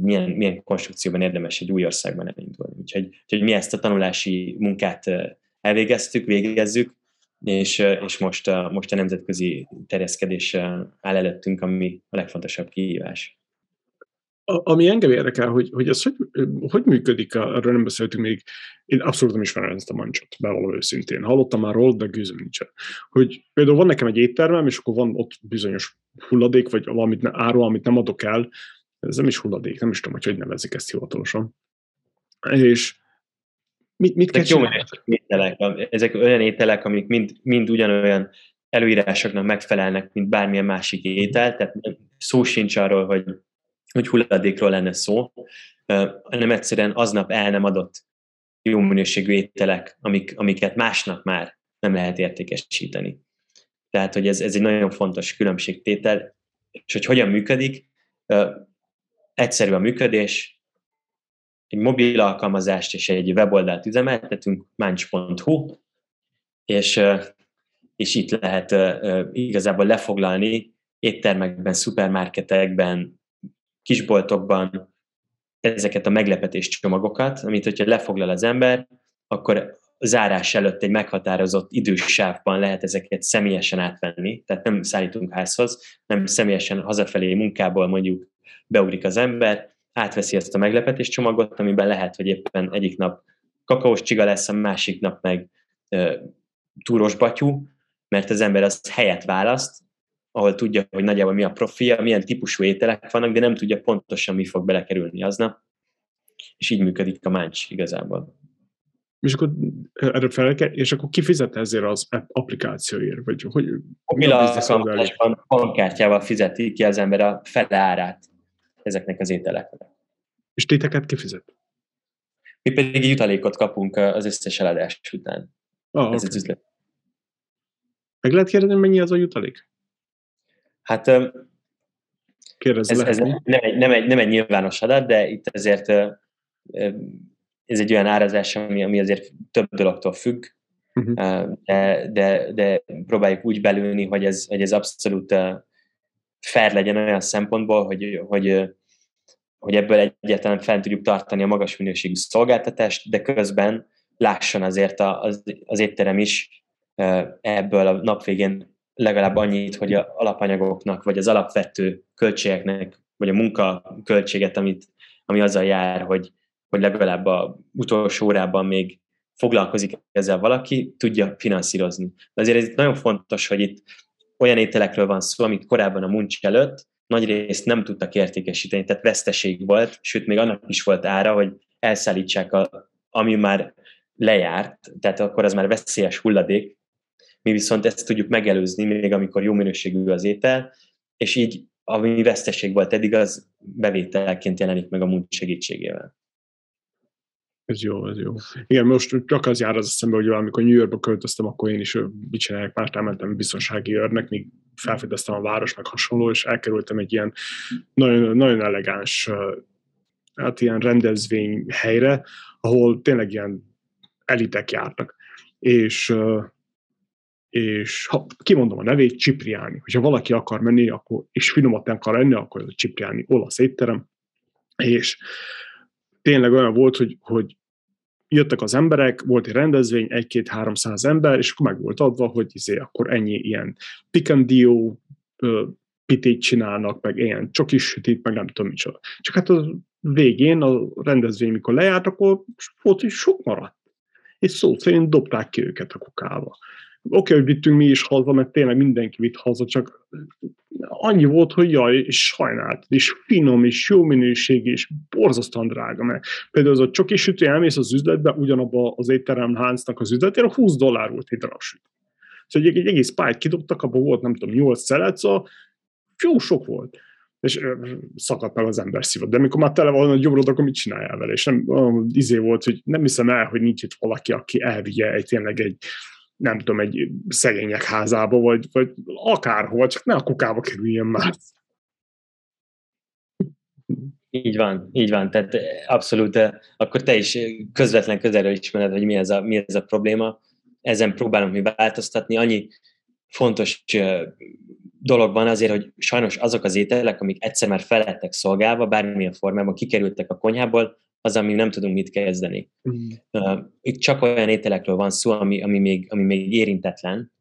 milyen, milyen konstrukcióban érdemes egy új országban elindulni. Úgyhogy, úgyhogy mi ezt a tanulási munkát elvégeztük, végezzük, és, és most, a, most a nemzetközi terjeszkedés áll előttünk, ami a legfontosabb kihívás. A, ami engem érdekel, hogy, hogy ez hogy, hogy működik, arról nem beszéltünk még, én abszolút nem ismerem ezt a mancsot, bevallom őszintén. Hallottam már róla, de gőzöm nincsen. Hogy például van nekem egy éttermem, és akkor van ott bizonyos hulladék, vagy valamit árul, amit nem adok el, ez nem is hulladék, nem is tudom, hogy hogy nevezik ezt hivatalosan. És mit, mit kell jó ételek, ezek olyan ételek, amik mind, mind ugyanolyan előírásoknak megfelelnek, mint bármilyen másik étel, tehát szó sincs arról, hogy hogy hulladékról lenne szó, hanem egyszerűen aznap el nem adott jó minőségű ételek, amik, amiket másnap már nem lehet értékesíteni. Tehát, hogy ez, ez egy nagyon fontos különbségtétel, és hogy hogyan működik, egyszerű a működés, egy mobil alkalmazást és egy weboldalt üzemeltetünk, manch.hu, és, és itt lehet igazából lefoglalni éttermekben, szupermarketekben, kisboltokban ezeket a meglepetés csomagokat, amit hogyha lefoglal az ember, akkor zárás előtt egy meghatározott idősávban lehet ezeket személyesen átvenni, tehát nem szállítunk házhoz, nem személyesen hazafelé munkából mondjuk beugrik az ember, átveszi ezt a meglepetés csomagot, amiben lehet, hogy éppen egyik nap kakaós csiga lesz, a másik nap meg e, túros batyú, mert az ember azt helyet választ, ahol tudja, hogy nagyjából mi a profilja, milyen típusú ételek vannak, de nem tudja pontosan, mi fog belekerülni aznap. És így működik a máncs igazából. És akkor erre fel kell, és akkor ki fizet ezért az applikációért? Vagy hogy, a bankkártyával fizeti ki az ember a fele árát ezeknek az ételeknek. És téteket kifizet? Mi pedig egy jutalékot kapunk az összes eladás után. Ah, Ez okay. az üzlet. Meg lehet kérdezni, mennyi az a jutalék? Hát ez, ez nem, egy, nem, egy, nem egy nyilvános adat, de itt azért ez egy olyan árazás, ami, ami azért több dologtól függ, uh-huh. de, de, de próbáljuk úgy belülni, hogy ez, hogy ez abszolút fair legyen olyan szempontból, hogy, hogy, hogy ebből egyáltalán fel tudjuk tartani a magas minőségű szolgáltatást, de közben lásson azért az, az étterem is ebből a nap végén legalább annyit, hogy a alapanyagoknak, vagy az alapvető költségeknek, vagy a munka költséget, amit, ami azzal jár, hogy, hogy legalább a utolsó órában még foglalkozik ezzel valaki, tudja finanszírozni. De azért ez nagyon fontos, hogy itt olyan ételekről van szó, amik korábban a muncs előtt nagy részt nem tudtak értékesíteni, tehát veszteség volt, sőt, még annak is volt ára, hogy elszállítsák, a, ami már lejárt, tehát akkor az már veszélyes hulladék, mi viszont ezt tudjuk megelőzni, még amikor jó minőségű az étel, és így ami veszteség volt eddig, az bevételként jelenik meg a munka segítségével. Ez jó, ez jó. Igen, most csak az jár az eszembe, hogy amikor New Yorkba költöztem, akkor én is mit csinálják, már elmentem biztonsági őrnek, míg felfedeztem a város, meg hasonló, és elkerültem egy ilyen nagyon, nagyon elegáns hát ilyen rendezvény helyre, ahol tényleg ilyen elitek jártak. És, és ha kimondom a nevét, Cipriani. Hogyha valaki akar menni, akkor, és finomat akar lenni, akkor ez a Cipriani olasz étterem. És tényleg olyan volt, hogy, hogy jöttek az emberek, volt egy rendezvény, egy-két-háromszáz ember, és akkor meg volt adva, hogy izé, akkor ennyi ilyen pikandió pitét csinálnak, meg ilyen csokis sütit, meg nem tudom micsoda. Csak hát a végén, a rendezvény, mikor lejárt, akkor volt, hogy sok maradt. És szó szerint dobták ki őket a kukába. Oké, hogy vittünk mi is haza, mert tényleg mindenki vitt haza, csak annyi volt, hogy jaj, és sajnált, és finom, és jó minőség, és borzasztóan drága, mert például az a csoki sütő, elmész az üzletbe, ugyanabba az étterem háncnak az üzletére, 20 dollár volt egy darab sütő. Szóval egy, egy egész pályt kidobtak, abban volt, nem tudom, 8 szelet, szóval jó sok volt és szakadt meg az ember szívod. De amikor már tele van a gyomrod, akkor mit csináljál vele? És nem, izé volt, hogy nem hiszem el, hogy nincs itt valaki, aki elvigye egy tényleg egy nem tudom, egy szegények házába, vagy, vagy akárhol, csak ne a kukába kerüljön már. Így van, így van. Tehát abszolút, akkor te is közvetlen közelről ismered, hogy mi ez a, mi ez a probléma. Ezen próbálunk mi változtatni. Annyi fontos dolog van azért, hogy sajnos azok az ételek, amik egyszer már felettek szolgálva, bármilyen formában kikerültek a konyhából, az, ami nem tudunk mit kezdeni. Mm. Uh, itt csak olyan ételekről van szó, ami, ami, még, ami még érintetlen,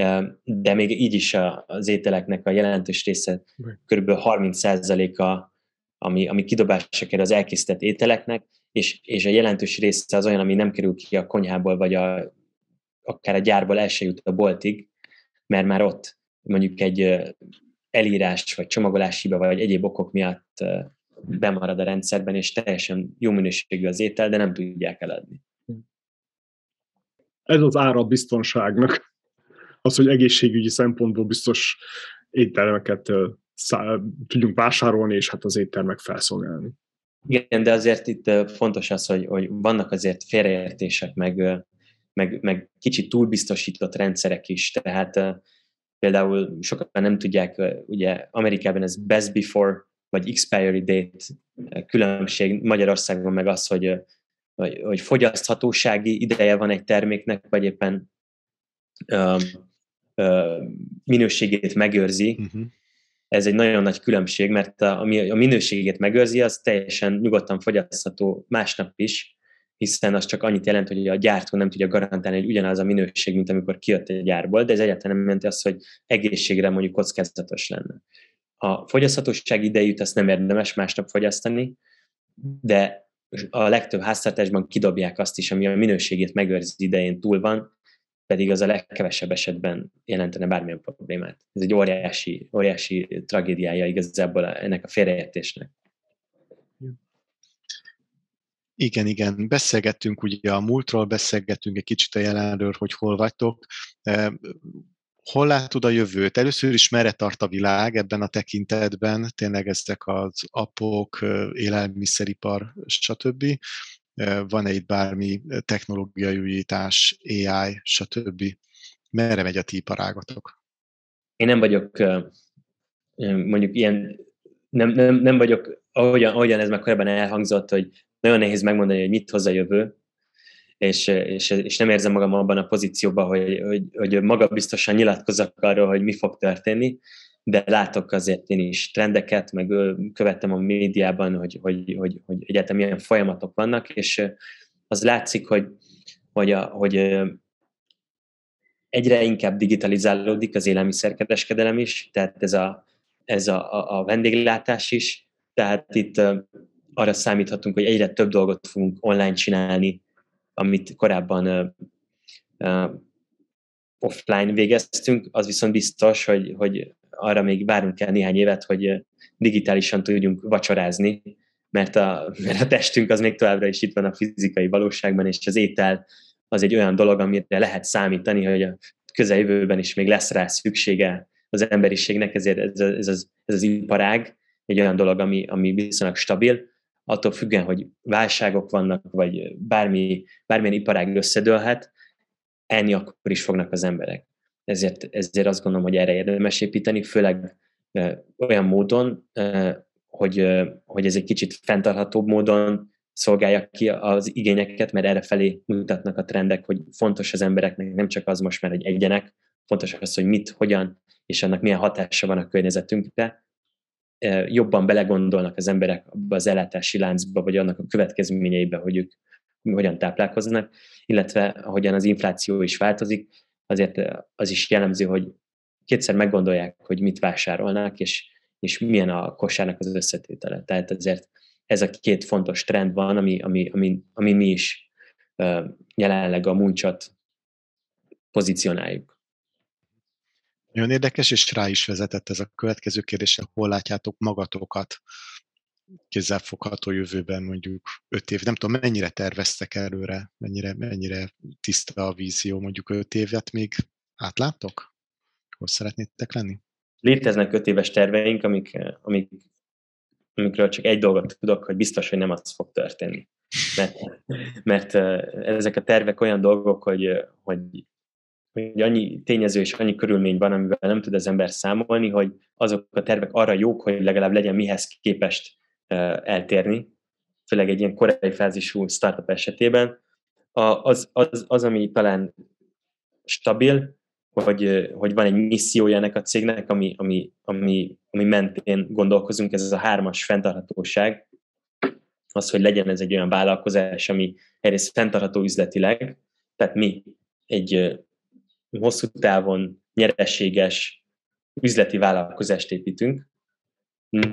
uh, de még így is a, az ételeknek a jelentős része, kb. 30%-a, ami, ami kidobásra kerül az elkészített ételeknek, és, és a jelentős része az olyan, ami nem kerül ki a konyhából, vagy a, akár a gyárból el se jut a boltig, mert már ott mondjuk egy elírás, vagy csomagolási hiba, vagy egyéb okok miatt bemarad a rendszerben, és teljesen jó minőségű az étel, de nem tudják eladni. Ez az ára a biztonságnak. Az, hogy egészségügyi szempontból biztos éttermeket szá- tudjunk vásárolni, és hát az éttermek felszolgálni. Igen, de azért itt fontos az, hogy, hogy vannak azért félreértések, meg, meg, meg kicsit túlbiztosított rendszerek is, tehát például sokan nem tudják, ugye Amerikában ez best before vagy expiry date különbség Magyarországon meg az, hogy, hogy, hogy fogyaszthatósági ideje van egy terméknek, vagy éppen uh, uh, minőségét megőrzi. Uh-huh. Ez egy nagyon nagy különbség, mert a, ami a minőségét megőrzi, az teljesen nyugodtan fogyasztható másnap is, hiszen az csak annyit jelent, hogy a gyártó nem tudja garantálni, hogy ugyanaz a minőség, mint amikor kijött egy gyárból, de ez egyáltalán nem jelenti azt, hogy egészségre mondjuk kockázatos lenne. A fogyaszthatóság idejét azt nem érdemes másnap fogyasztani, de a legtöbb háztartásban kidobják azt is, ami a minőségét megőrzi idején túl van, pedig az a legkevesebb esetben jelentene bármilyen problémát. Ez egy óriási, óriási tragédiája igazából ennek a félreértésnek. Igen, igen, beszélgettünk ugye a múltról, beszélgettünk egy kicsit a jelenről, hogy hol vagytok hol látod a jövőt? Először is merre tart a világ ebben a tekintetben, tényleg ezek az apok, élelmiszeripar, stb. Van-e itt bármi technológiai újítás, AI, stb. Merre megy a ti iparágatok? Én nem vagyok mondjuk ilyen, nem, nem, nem vagyok, ahogyan, ahogyan ez már korábban elhangzott, hogy nagyon nehéz megmondani, hogy mit hoz a jövő, és, és, és nem érzem magam abban a pozícióban, hogy, hogy, hogy magabiztosan nyilatkozok arról, hogy mi fog történni, de látok azért én is trendeket, meg követtem a médiában, hogy, hogy, hogy, hogy egyáltalán milyen folyamatok vannak, és az látszik, hogy, hogy, a, hogy egyre inkább digitalizálódik az élelmiszerkereskedelem is, tehát ez a, ez a, a vendéglátás is, tehát itt arra számíthatunk, hogy egyre több dolgot fogunk online csinálni, amit korábban uh, offline végeztünk, az viszont biztos, hogy, hogy arra még várunk el néhány évet, hogy digitálisan tudjunk vacsorázni, mert a, mert a testünk az még továbbra is itt van a fizikai valóságban, és az étel az egy olyan dolog, amire lehet számítani, hogy a közeljövőben is még lesz rá szüksége az emberiségnek, ezért ez, ez, az, ez az iparág egy olyan dolog, ami, ami viszonylag stabil, attól függően, hogy válságok vannak, vagy bármi, bármilyen iparág összedőlhet, enni akkor is fognak az emberek. Ezért, ezért azt gondolom, hogy erre érdemes építeni, főleg olyan módon, hogy, hogy ez egy kicsit fenntarthatóbb módon szolgálja ki az igényeket, mert erre felé mutatnak a trendek, hogy fontos az embereknek nem csak az most már, hogy egyenek, fontos az, hogy mit, hogyan, és annak milyen hatása van a környezetünkre. Jobban belegondolnak az emberek abba az ellátási láncba, vagy annak a következményeibe, hogy ők hogyan táplálkoznak, illetve ahogyan az infláció is változik, azért az is jellemző, hogy kétszer meggondolják, hogy mit vásárolnak, és, és milyen a kosárnak az összetétele. Tehát ezért ez a két fontos trend van, ami, ami, ami, ami mi is jelenleg a muncsot pozícionáljuk. Nagyon érdekes, és rá is vezetett ez a következő kérdés, hol látjátok magatokat kézzelfogható jövőben mondjuk öt év, nem tudom, mennyire terveztek előre, mennyire, mennyire tiszta a vízió, mondjuk öt évet még átláttok? Hol szeretnétek lenni? Léteznek öt éves terveink, amik, amik, amikről csak egy dolgot tudok, hogy biztos, hogy nem az fog történni. Mert, mert ezek a tervek olyan dolgok, hogy, hogy, hogy annyi tényező és annyi körülmény van, amivel nem tud az ember számolni, hogy azok a tervek arra jók, hogy legalább legyen mihez képest eltérni, főleg egy ilyen korai fázisú startup esetében. Az, az, az ami talán stabil, hogy, hogy van egy missziója ennek a cégnek, ami, ami, ami, ami mentén gondolkozunk, ez az a hármas fenntarthatóság, az, hogy legyen ez egy olyan vállalkozás, ami egyrészt fenntartható üzletileg, tehát mi egy hosszú távon nyereséges üzleti vállalkozást építünk,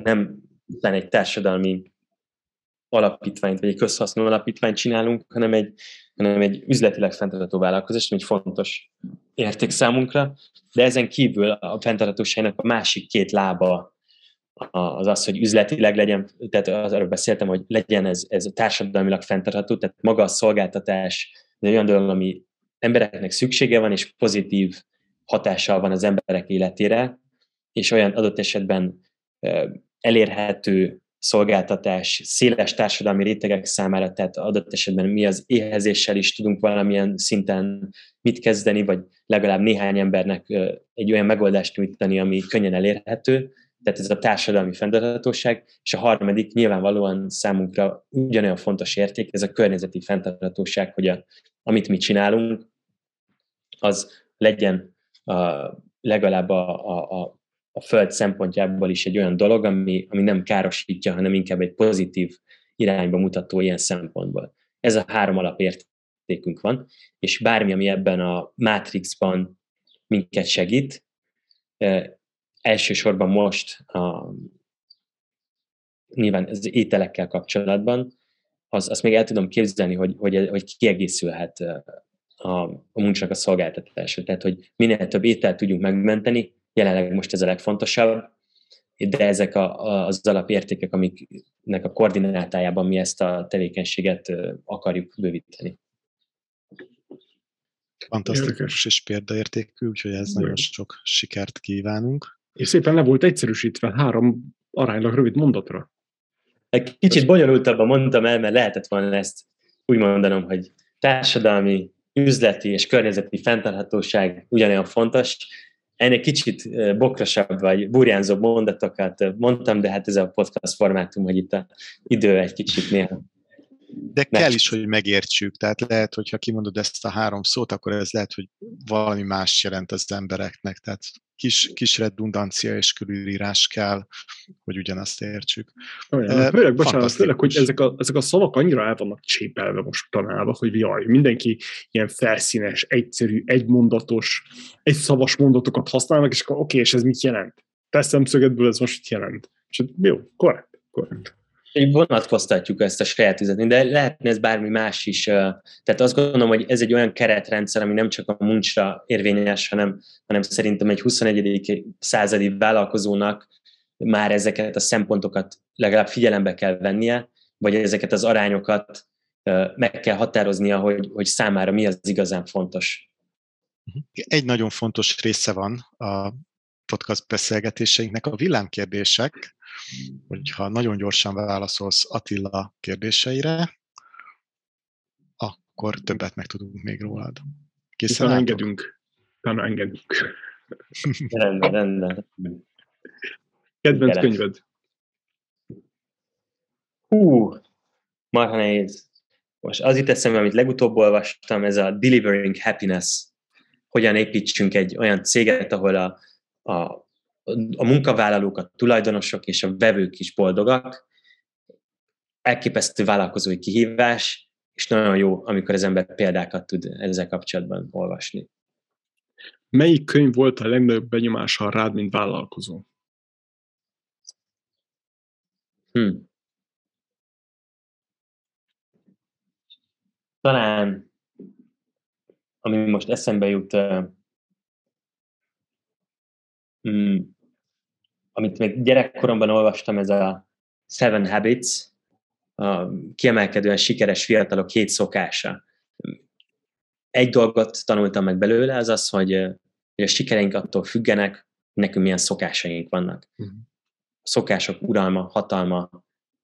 nem nem egy társadalmi alapítványt, vagy egy közhasznú alapítványt csinálunk, hanem egy, hanem egy üzletileg fenntartható vállalkozást, ami egy fontos érték számunkra, de ezen kívül a fenntarthatóságnak a másik két lába az az, hogy üzletileg legyen, tehát arról beszéltem, hogy legyen ez, ez társadalmilag fenntartható, tehát maga a szolgáltatás egy olyan dolog, ami embereknek szüksége van, és pozitív hatással van az emberek életére, és olyan adott esetben elérhető szolgáltatás széles társadalmi rétegek számára, tehát adott esetben mi az éhezéssel is tudunk valamilyen szinten mit kezdeni, vagy legalább néhány embernek egy olyan megoldást nyújtani, ami könnyen elérhető, tehát ez a társadalmi fenntarthatóság, és a harmadik nyilvánvalóan számunkra ugyanolyan fontos érték, ez a környezeti fenntarthatóság, hogy a, amit mi csinálunk, az legyen a, legalább a, a, a a Föld szempontjából is egy olyan dolog, ami, ami nem károsítja, hanem inkább egy pozitív irányba mutató ilyen szempontból. Ez a három alapértékünk van, és bármi, ami ebben a Matrixban minket segít, elsősorban most a, nyilván az ételekkel kapcsolatban, az, azt még el tudom képzelni, hogy, hogy, hogy kiegészülhet a, a munkának a szolgáltatása. Tehát, hogy minél több ételt tudjunk megmenteni, jelenleg most ez a legfontosabb, de ezek a, a, az alapértékek, amiknek a koordinátájában mi ezt a tevékenységet akarjuk bővíteni. Fantasztikus és példaértékű, úgyhogy ez nagyon sok sikert kívánunk. És szépen le volt egyszerűsítve három aránylag rövid mondatra. Egy kicsit bonyolultabban mondtam el, mert lehetett volna ezt úgy mondanom, hogy társadalmi, üzleti és környezeti fenntarthatóság ugyanolyan fontos, ennél kicsit bokrasabb vagy burjánzóbb mondatokat mondtam, de hát ez a podcast formátum, hogy itt a idő egy kicsit néha de kell is, hogy megértsük. Tehát lehet, hogyha kimondod ezt a három szót, akkor ez lehet, hogy valami más jelent az embereknek. Tehát kis, kis redundancia és körülírás kell, hogy ugyanazt értsük. Olyan, főleg, bocsánat, főleg, hogy ezek a, ezek a szavak annyira el vannak csépelve most tanálva, hogy jaj, mindenki ilyen felszínes, egyszerű, egymondatos, egy szavas mondatokat használnak, és akkor oké, okay, és ez mit jelent? Te szemszögedből ez most mit jelent? És jó, korrekt, korrekt vonatkoztatjuk ezt a saját üzletni, de lehetne ez bármi más is. Tehát azt gondolom, hogy ez egy olyan keretrendszer, ami nem csak a muncsra érvényes, hanem, hanem szerintem egy 21. századi vállalkozónak már ezeket a szempontokat legalább figyelembe kell vennie, vagy ezeket az arányokat meg kell határoznia, hogy, hogy számára mi az igazán fontos. Egy nagyon fontos része van a podcast beszélgetéseinknek a villámkérdések, hogyha nagyon gyorsan válaszolsz Attila kérdéseire, akkor többet meg tudunk még rólad. Készen engedünk. Utána engedünk. rendben, rendben. Kedvenc könyved? Hú, marha nehéz. Most az itt eszembe, amit legutóbb olvastam, ez a Delivering Happiness. Hogyan építsünk egy olyan céget, ahol a, a, a munkavállalók, a tulajdonosok és a vevők is boldogak. Elképesztő vállalkozói kihívás, és nagyon jó, amikor az ember példákat tud ezzel kapcsolatban olvasni. Melyik könyv volt a legnagyobb benyomással rád, mint vállalkozó? Hmm. Talán, ami most eszembe jut, hmm, amit még gyerekkoromban olvastam, ez a Seven Habits, a kiemelkedően sikeres fiatalok hét szokása. Egy dolgot tanultam meg belőle, az az, hogy, hogy a sikereink attól függenek, nekünk milyen szokásaink vannak. Uh-huh. A szokások uralma, hatalma,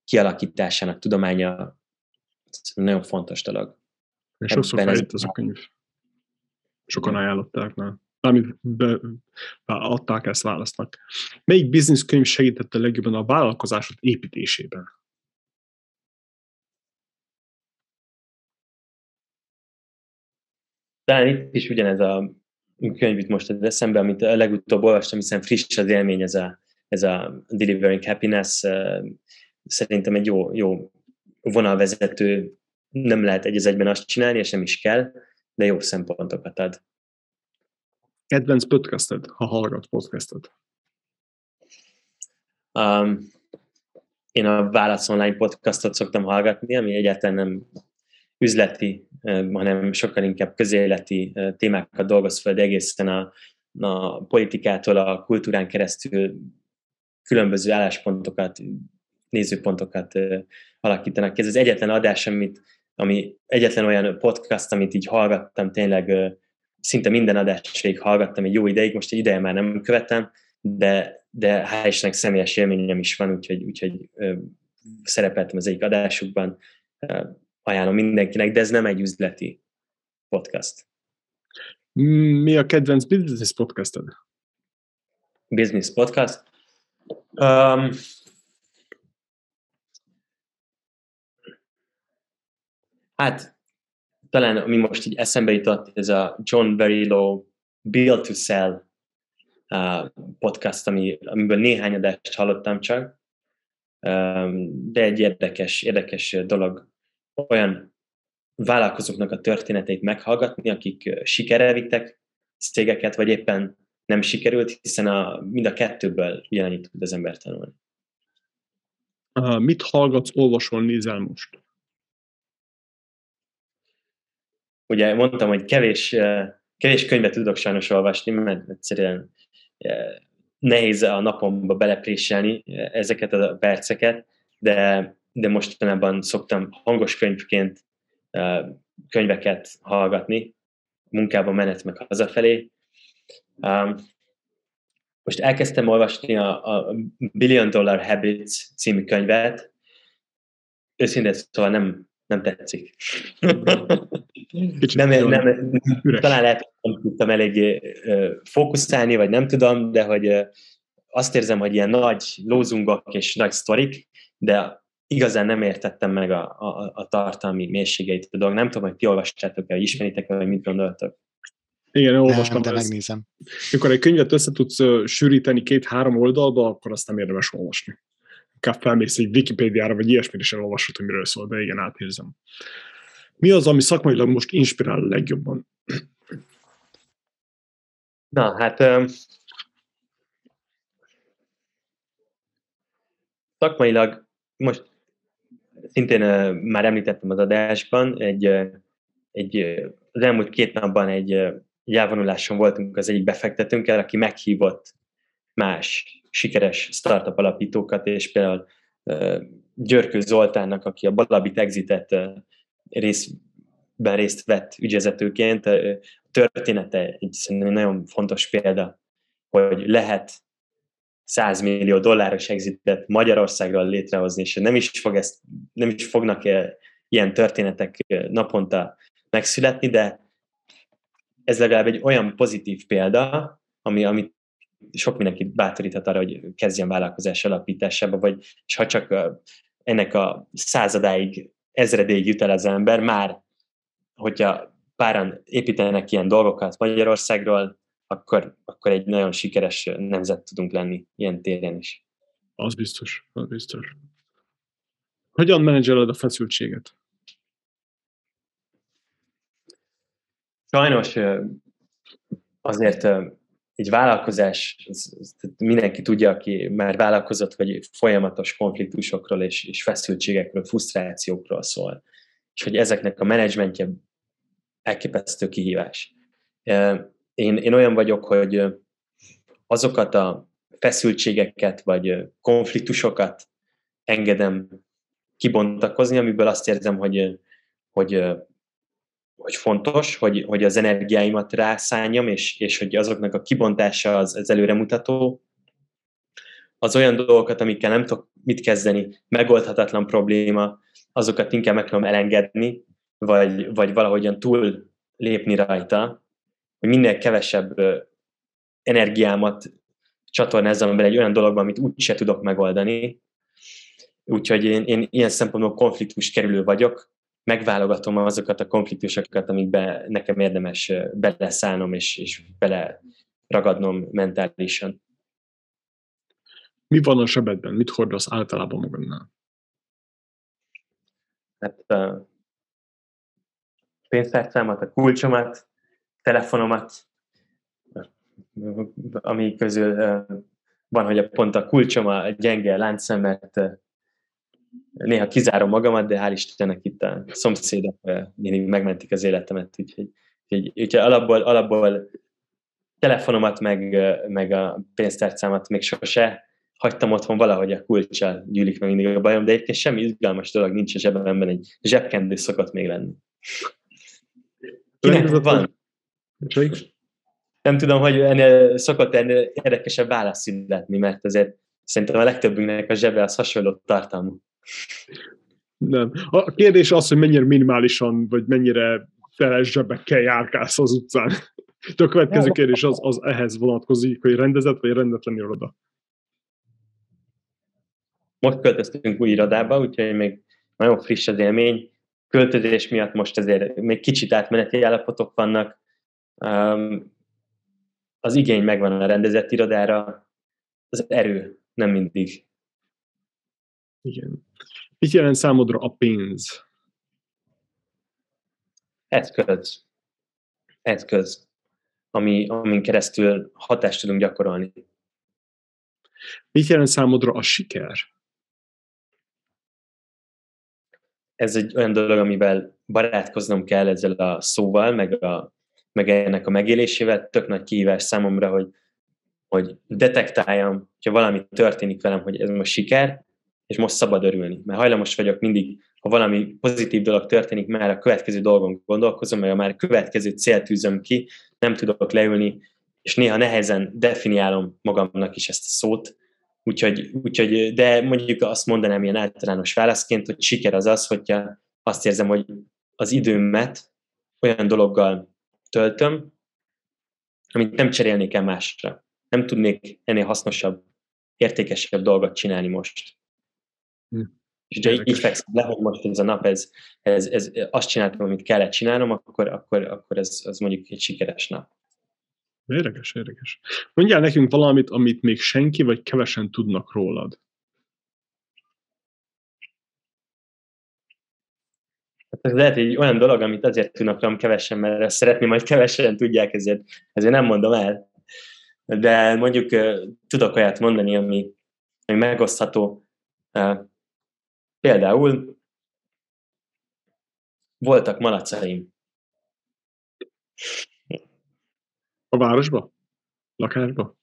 kialakításának tudománya nagyon fontos dolog. És sokszor feljött ez a könyv. Sokan ajánlották már. Be, adták ezt választnak. Melyik business könyv segítette legjobban a vállalkozásod építésében? Talán itt is ugyanez a könyv most az eszembe, amit a legutóbb olvastam, hiszen friss az élmény, ez a, ez a Delivering Happiness, szerintem egy jó, jó vonalvezető, nem lehet egy egyben azt csinálni, és nem is kell, de jó szempontokat ad. Kedvenc podcasted, ha hallgat podcastet? Um, én a Válasz Online podcastot szoktam hallgatni, ami egyáltalán nem üzleti, hanem sokkal inkább közéleti témákat dolgoz fel, de egészen a, a politikától a kultúrán keresztül különböző álláspontokat, nézőpontokat alakítanak ki. Ez az egyetlen adás, amit, ami egyetlen olyan podcast, amit így hallgattam, tényleg szinte minden adást végig hallgattam egy jó ideig, most egy ideje már nem követem, de, de hál' Istennek személyes élményem is van, úgyhogy, úgyhogy szerepeltem az egyik adásukban, ajánlom mindenkinek, de ez nem egy üzleti podcast. Mi a kedvenc business podcasted? Business podcast? Um, hát talán ami most így eszembe jutott, ez a John Verillo Build to Sell uh, podcast, ami, amiből néhány adást hallottam csak, um, de egy érdekes, érdekes dolog olyan vállalkozóknak a történeteit meghallgatni, akik sikerrel vittek cégeket, vagy éppen nem sikerült, hiszen a, mind a kettőből ugyanannyit tud az ember tanulni. Mit hallgatsz, olvasol, nézel most? Ugye mondtam, hogy kevés, kevés könyvet tudok sajnos olvasni, mert egyszerűen nehéz a napomba belepréselni ezeket a perceket, de de mostanában szoktam hangos könyvként könyveket hallgatni, munkában menet meg hazafelé. Most elkezdtem olvasni a, a Billion Dollar Habits című könyvet, őszintén szóval nem, nem tetszik. nem, nem, nem, talán lehet, nem tudtam eléggé fókuszálni, vagy nem tudom, de hogy azt érzem, hogy ilyen nagy lózungok és nagy sztorik, de igazán nem értettem meg a, a, a tartalmi mélységeit a dolog. Nem tudom, hogy ti olvassátok-e, vagy ismeritek-e, vagy mit gondoltok. Igen, olvastam. Nem, de megnézem. Mikor egy könyvet össze tudsz sűríteni két-három oldalba, akkor azt nem érdemes olvasni. Inkább felmész egy Wikipédiára, vagy ilyesmit is elolvasod, hogy miről szól, de igen, átérzem. Mi az, ami szakmailag most inspirál a legjobban? Na, hát um, szakmailag most szintén már említettem az adásban, egy, egy, az elmúlt két napban egy, egy elvonuláson voltunk az egyik befektetőnkkel, aki meghívott más sikeres startup alapítókat, és például Györkő Zoltánnak, aki a Balabit Exitet részben részt vett ügyvezetőként, története egy szerintem nagyon fontos példa, hogy lehet 100 millió dolláros exitet Magyarországról létrehozni, és nem is, fog ezt, nem is fognak ilyen történetek naponta megszületni, de ez legalább egy olyan pozitív példa, ami, ami sok mindenkit bátoríthat arra, hogy kezdjen vállalkozás alapításába, vagy és ha csak ennek a századáig, ezredéig jut el az ember, már hogyha páran építenek ilyen dolgokat Magyarországról, akkor, akkor egy nagyon sikeres nemzet tudunk lenni ilyen téren is. Az biztos, az biztos. Hogyan menedzseled a feszültséget? Sajnos azért egy vállalkozás, mindenki tudja, aki már vállalkozott, hogy folyamatos konfliktusokról és, és feszültségekről, frusztrációkról szól. És hogy ezeknek a menedzsmentje elképesztő kihívás. Én, én olyan vagyok, hogy azokat a feszültségeket vagy konfliktusokat engedem kibontakozni, amiből azt érzem, hogy, hogy, hogy fontos, hogy, hogy az energiáimat rászálljam, és, és hogy azoknak a kibontása az, az előremutató. Az olyan dolgokat, amikkel nem tudok mit kezdeni, megoldhatatlan probléma, azokat inkább meg tudom elengedni, vagy, vagy valahogyan túl lépni rajta, hogy minél kevesebb energiámat csatornázzam bele egy olyan dologba, amit úgyse tudok megoldani. Úgyhogy én, én ilyen szempontból konfliktus kerülő vagyok, megválogatom azokat a konfliktusokat, amikbe nekem érdemes beleszállnom és, és bele ragadnom mentálisan. Mi van a sebedben? Mit hordasz általában magadnál? Hát a pénztárcámat, a kulcsomat, telefonomat, ami közül van, hogy a pont a kulcsom a gyenge láncszem, mert néha kizárom magamat, de hál' Istennek itt a szomszédok mindig megmentik az életemet, úgyhogy, úgyhogy, úgyhogy alapból, alapból telefonomat, meg, meg a pénztárcámat még sose hagytam otthon valahogy a kulcsal gyűlik meg mindig a bajom, de egyébként semmi izgalmas dolog nincs a zsebemben, egy zsebkendő szokott még lenni. Kinek van? Nem tudom, hogy ennél szokott ennél érdekesebb válasz születni, mert azért szerintem a legtöbbünknek a zsebe az hasonló tartalmú. Nem. A kérdés az, hogy mennyire minimálisan, vagy mennyire feles zsebekkel járkálsz az utcán. De a következő kérdés az, az ehhez vonatkozik, hogy rendezett vagy rendetlen iroda. Most költöztünk új irodába, úgyhogy még nagyon friss az élmény. Költözés miatt most azért még kicsit átmeneti állapotok vannak. Az igény megvan a rendezett irodára, az erő nem mindig. Igen. Mit jelent számodra a pénz? Eszköz. Eszköz, ami, amin keresztül hatást tudunk gyakorolni. Mit jelent számodra a siker? Ez egy olyan dolog, amivel barátkoznom kell ezzel a szóval, meg, a, meg ennek a megélésével. Tök nagy kihívás számomra, hogy, hogy detektáljam, hogyha valami történik velem, hogy ez most siker, és most szabad örülni. Mert hajlamos vagyok mindig, ha valami pozitív dolog történik, már a következő dolgon gondolkozom, mert már a következő célt ki, nem tudok leülni, és néha nehezen definiálom magamnak is ezt a szót, úgyhogy, úgyhogy de mondjuk azt mondanám ilyen általános válaszként, hogy siker az az, hogyha azt érzem, hogy az időmet olyan dologgal töltöm, amit nem cserélnék el másra. Nem tudnék ennél hasznosabb, értékesebb dolgot csinálni most. Hm. És ugye így fekszem le, hogy most ez a nap, ez, ez, ez, azt csináltam, amit kellett csinálnom, akkor, akkor, akkor ez, az mondjuk egy sikeres nap. Érdekes, érdekes. Mondjál nekünk valamit, amit még senki vagy kevesen tudnak rólad. Hát ez lehet egy olyan dolog, amit azért tudnak rólam kevesen, mert ezt szeretném, hogy kevesen tudják, ezért, ezért nem mondom el. De mondjuk tudok olyat mondani, ami, ami megosztható. Például voltak malacaim. A városba? Lakásba?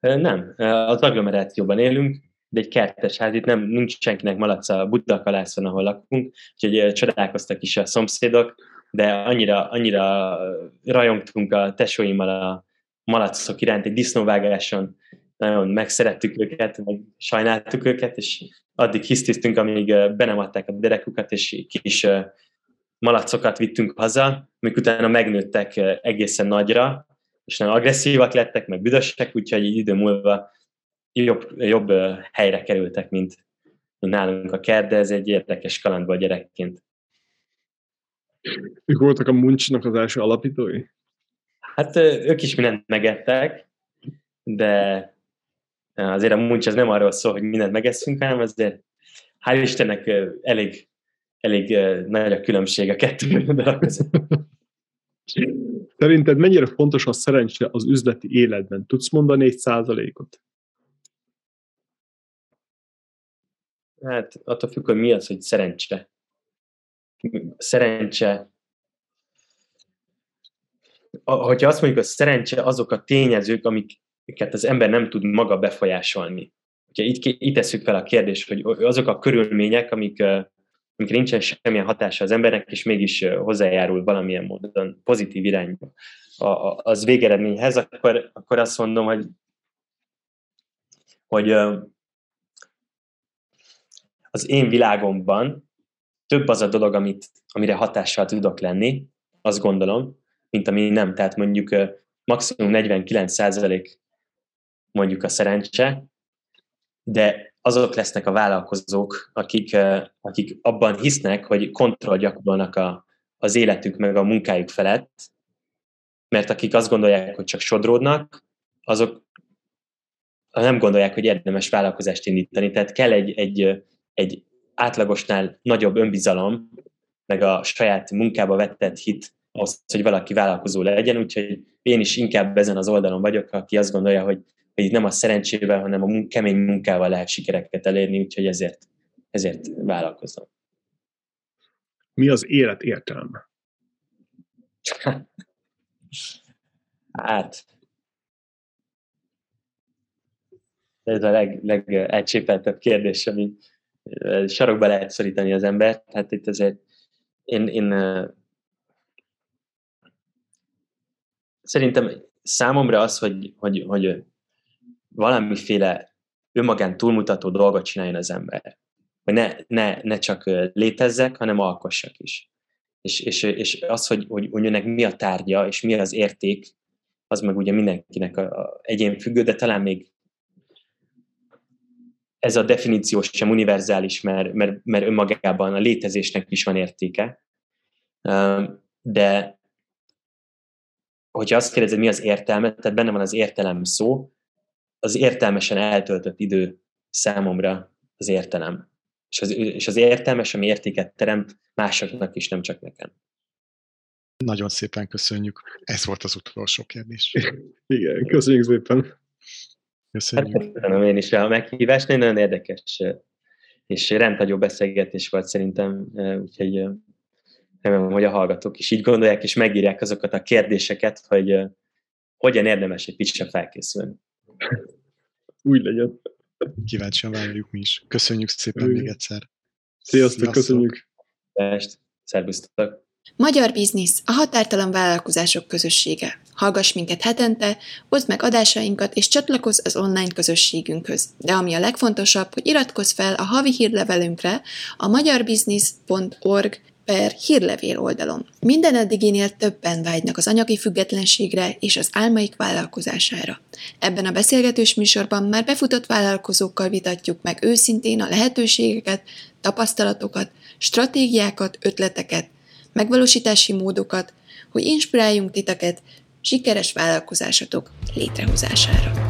Nem, az agglomerációban élünk, de egy kertes ház, itt nem, nincs senkinek malaca Budakalászon, ahol lakunk, úgyhogy csodálkoztak is a szomszédok, de annyira, annyira rajongtunk a tesóimmal a malacok iránt egy disznóvágáson, nagyon megszerettük őket, meg sajnáltuk őket, és addig hisztiztünk, amíg be nem adták a derekukat, és kis malacokat vittünk haza, amik utána megnőttek egészen nagyra, és nagyon agresszívak lettek, meg büdösek, úgyhogy egy idő múlva jobb, jobb helyre kerültek, mint, nálunk a kert, de ez egy érdekes kalandból gyerekként. Ők voltak a Muncsnak az első alapítói? Hát ők is mindent megettek, de azért a Muncs az nem arról szól, hogy mindent megesszünk, hanem azért hál' Istennek elég, elég nagy a különbség a kettő dolog között. Szerinted mennyire fontos a szerencse az üzleti életben? Tudsz mondani egy százalékot? Hát attól függ, hogy mi az, hogy szerencse. Szerencse. Hogyha azt mondjuk, hogy szerencse azok a tényezők, amiket az ember nem tud maga befolyásolni. Ugye itt, itt tesszük fel a kérdést, hogy azok a körülmények, amik, amikor nincsen semmilyen hatása az embernek, és mégis hozzájárul valamilyen módon pozitív irányba az végeredményhez, akkor, akkor azt mondom, hogy, hogy az én világomban több az a dolog, amit, amire hatással tudok lenni, azt gondolom, mint ami nem. Tehát mondjuk maximum 49% mondjuk a szerencse, de azok lesznek a vállalkozók, akik, akik abban hisznek, hogy kontroll gyakorolnak a, az életük meg a munkájuk felett, mert akik azt gondolják, hogy csak sodródnak, azok nem gondolják, hogy érdemes vállalkozást indítani. Tehát kell egy, egy, egy átlagosnál nagyobb önbizalom, meg a saját munkába vettett hit ahhoz, hogy valaki vállalkozó legyen, úgyhogy én is inkább ezen az oldalon vagyok, aki azt gondolja, hogy, hogy nem a szerencsével, hanem a mun- kemény munkával lehet sikereket elérni, úgyhogy ezért, ezért vállalkozom. Mi az élet értelme? hát, ez a leg, legegységteltebb kérdés, ami sarokba lehet szorítani az embert. Hát itt azért én, én szerintem számomra az, hogy, hogy, hogy valamiféle önmagán túlmutató dolgot csináljon az ember. Hogy ne, ne, ne csak létezzek, hanem alkossak is. És, és, és az, hogy, hogy, hogy önnek mi a tárgya, és mi az érték, az meg ugye mindenkinek a, a egyén függő, de talán még ez a definíció sem univerzális, mert, mert, mert önmagában a létezésnek is van értéke. De hogyha azt kérdezed, mi az értelme, tehát benne van az értelem szó, az értelmesen eltöltött idő számomra az értelem. És az, és az értelmes, ami értéket teremt másoknak is, nem csak nekem. Nagyon szépen köszönjük. Ez volt az utolsó kérdés. Igen, köszönjük szépen. Köszönjük. Hát köszönöm én is a meghívást, nagyon érdekes és rendhagyó beszélgetés volt szerintem, úgyhogy remélem, hogy a hallgatók is így gondolják, és megírják azokat a kérdéseket, hogy hogyan érdemes egy picsre felkészülni. Úgy legyen. Kíváncsian várjuk mi is. Köszönjük szépen még egyszer. Sziasztok, Sziasztok. köszönjük. Szervusztok. Magyar Biznisz, a határtalan vállalkozások közössége. Hallgass minket hetente, oszd meg adásainkat és csatlakozz az online közösségünkhöz. De ami a legfontosabb, hogy iratkozz fel a havi hírlevelünkre a magyarbusiness.org per hírlevél oldalon. Minden eddiginél többen vágynak az anyagi függetlenségre és az álmaik vállalkozására. Ebben a beszélgetős műsorban már befutott vállalkozókkal vitatjuk meg őszintén a lehetőségeket, tapasztalatokat, stratégiákat, ötleteket, megvalósítási módokat, hogy inspiráljunk titeket sikeres vállalkozásatok létrehozására.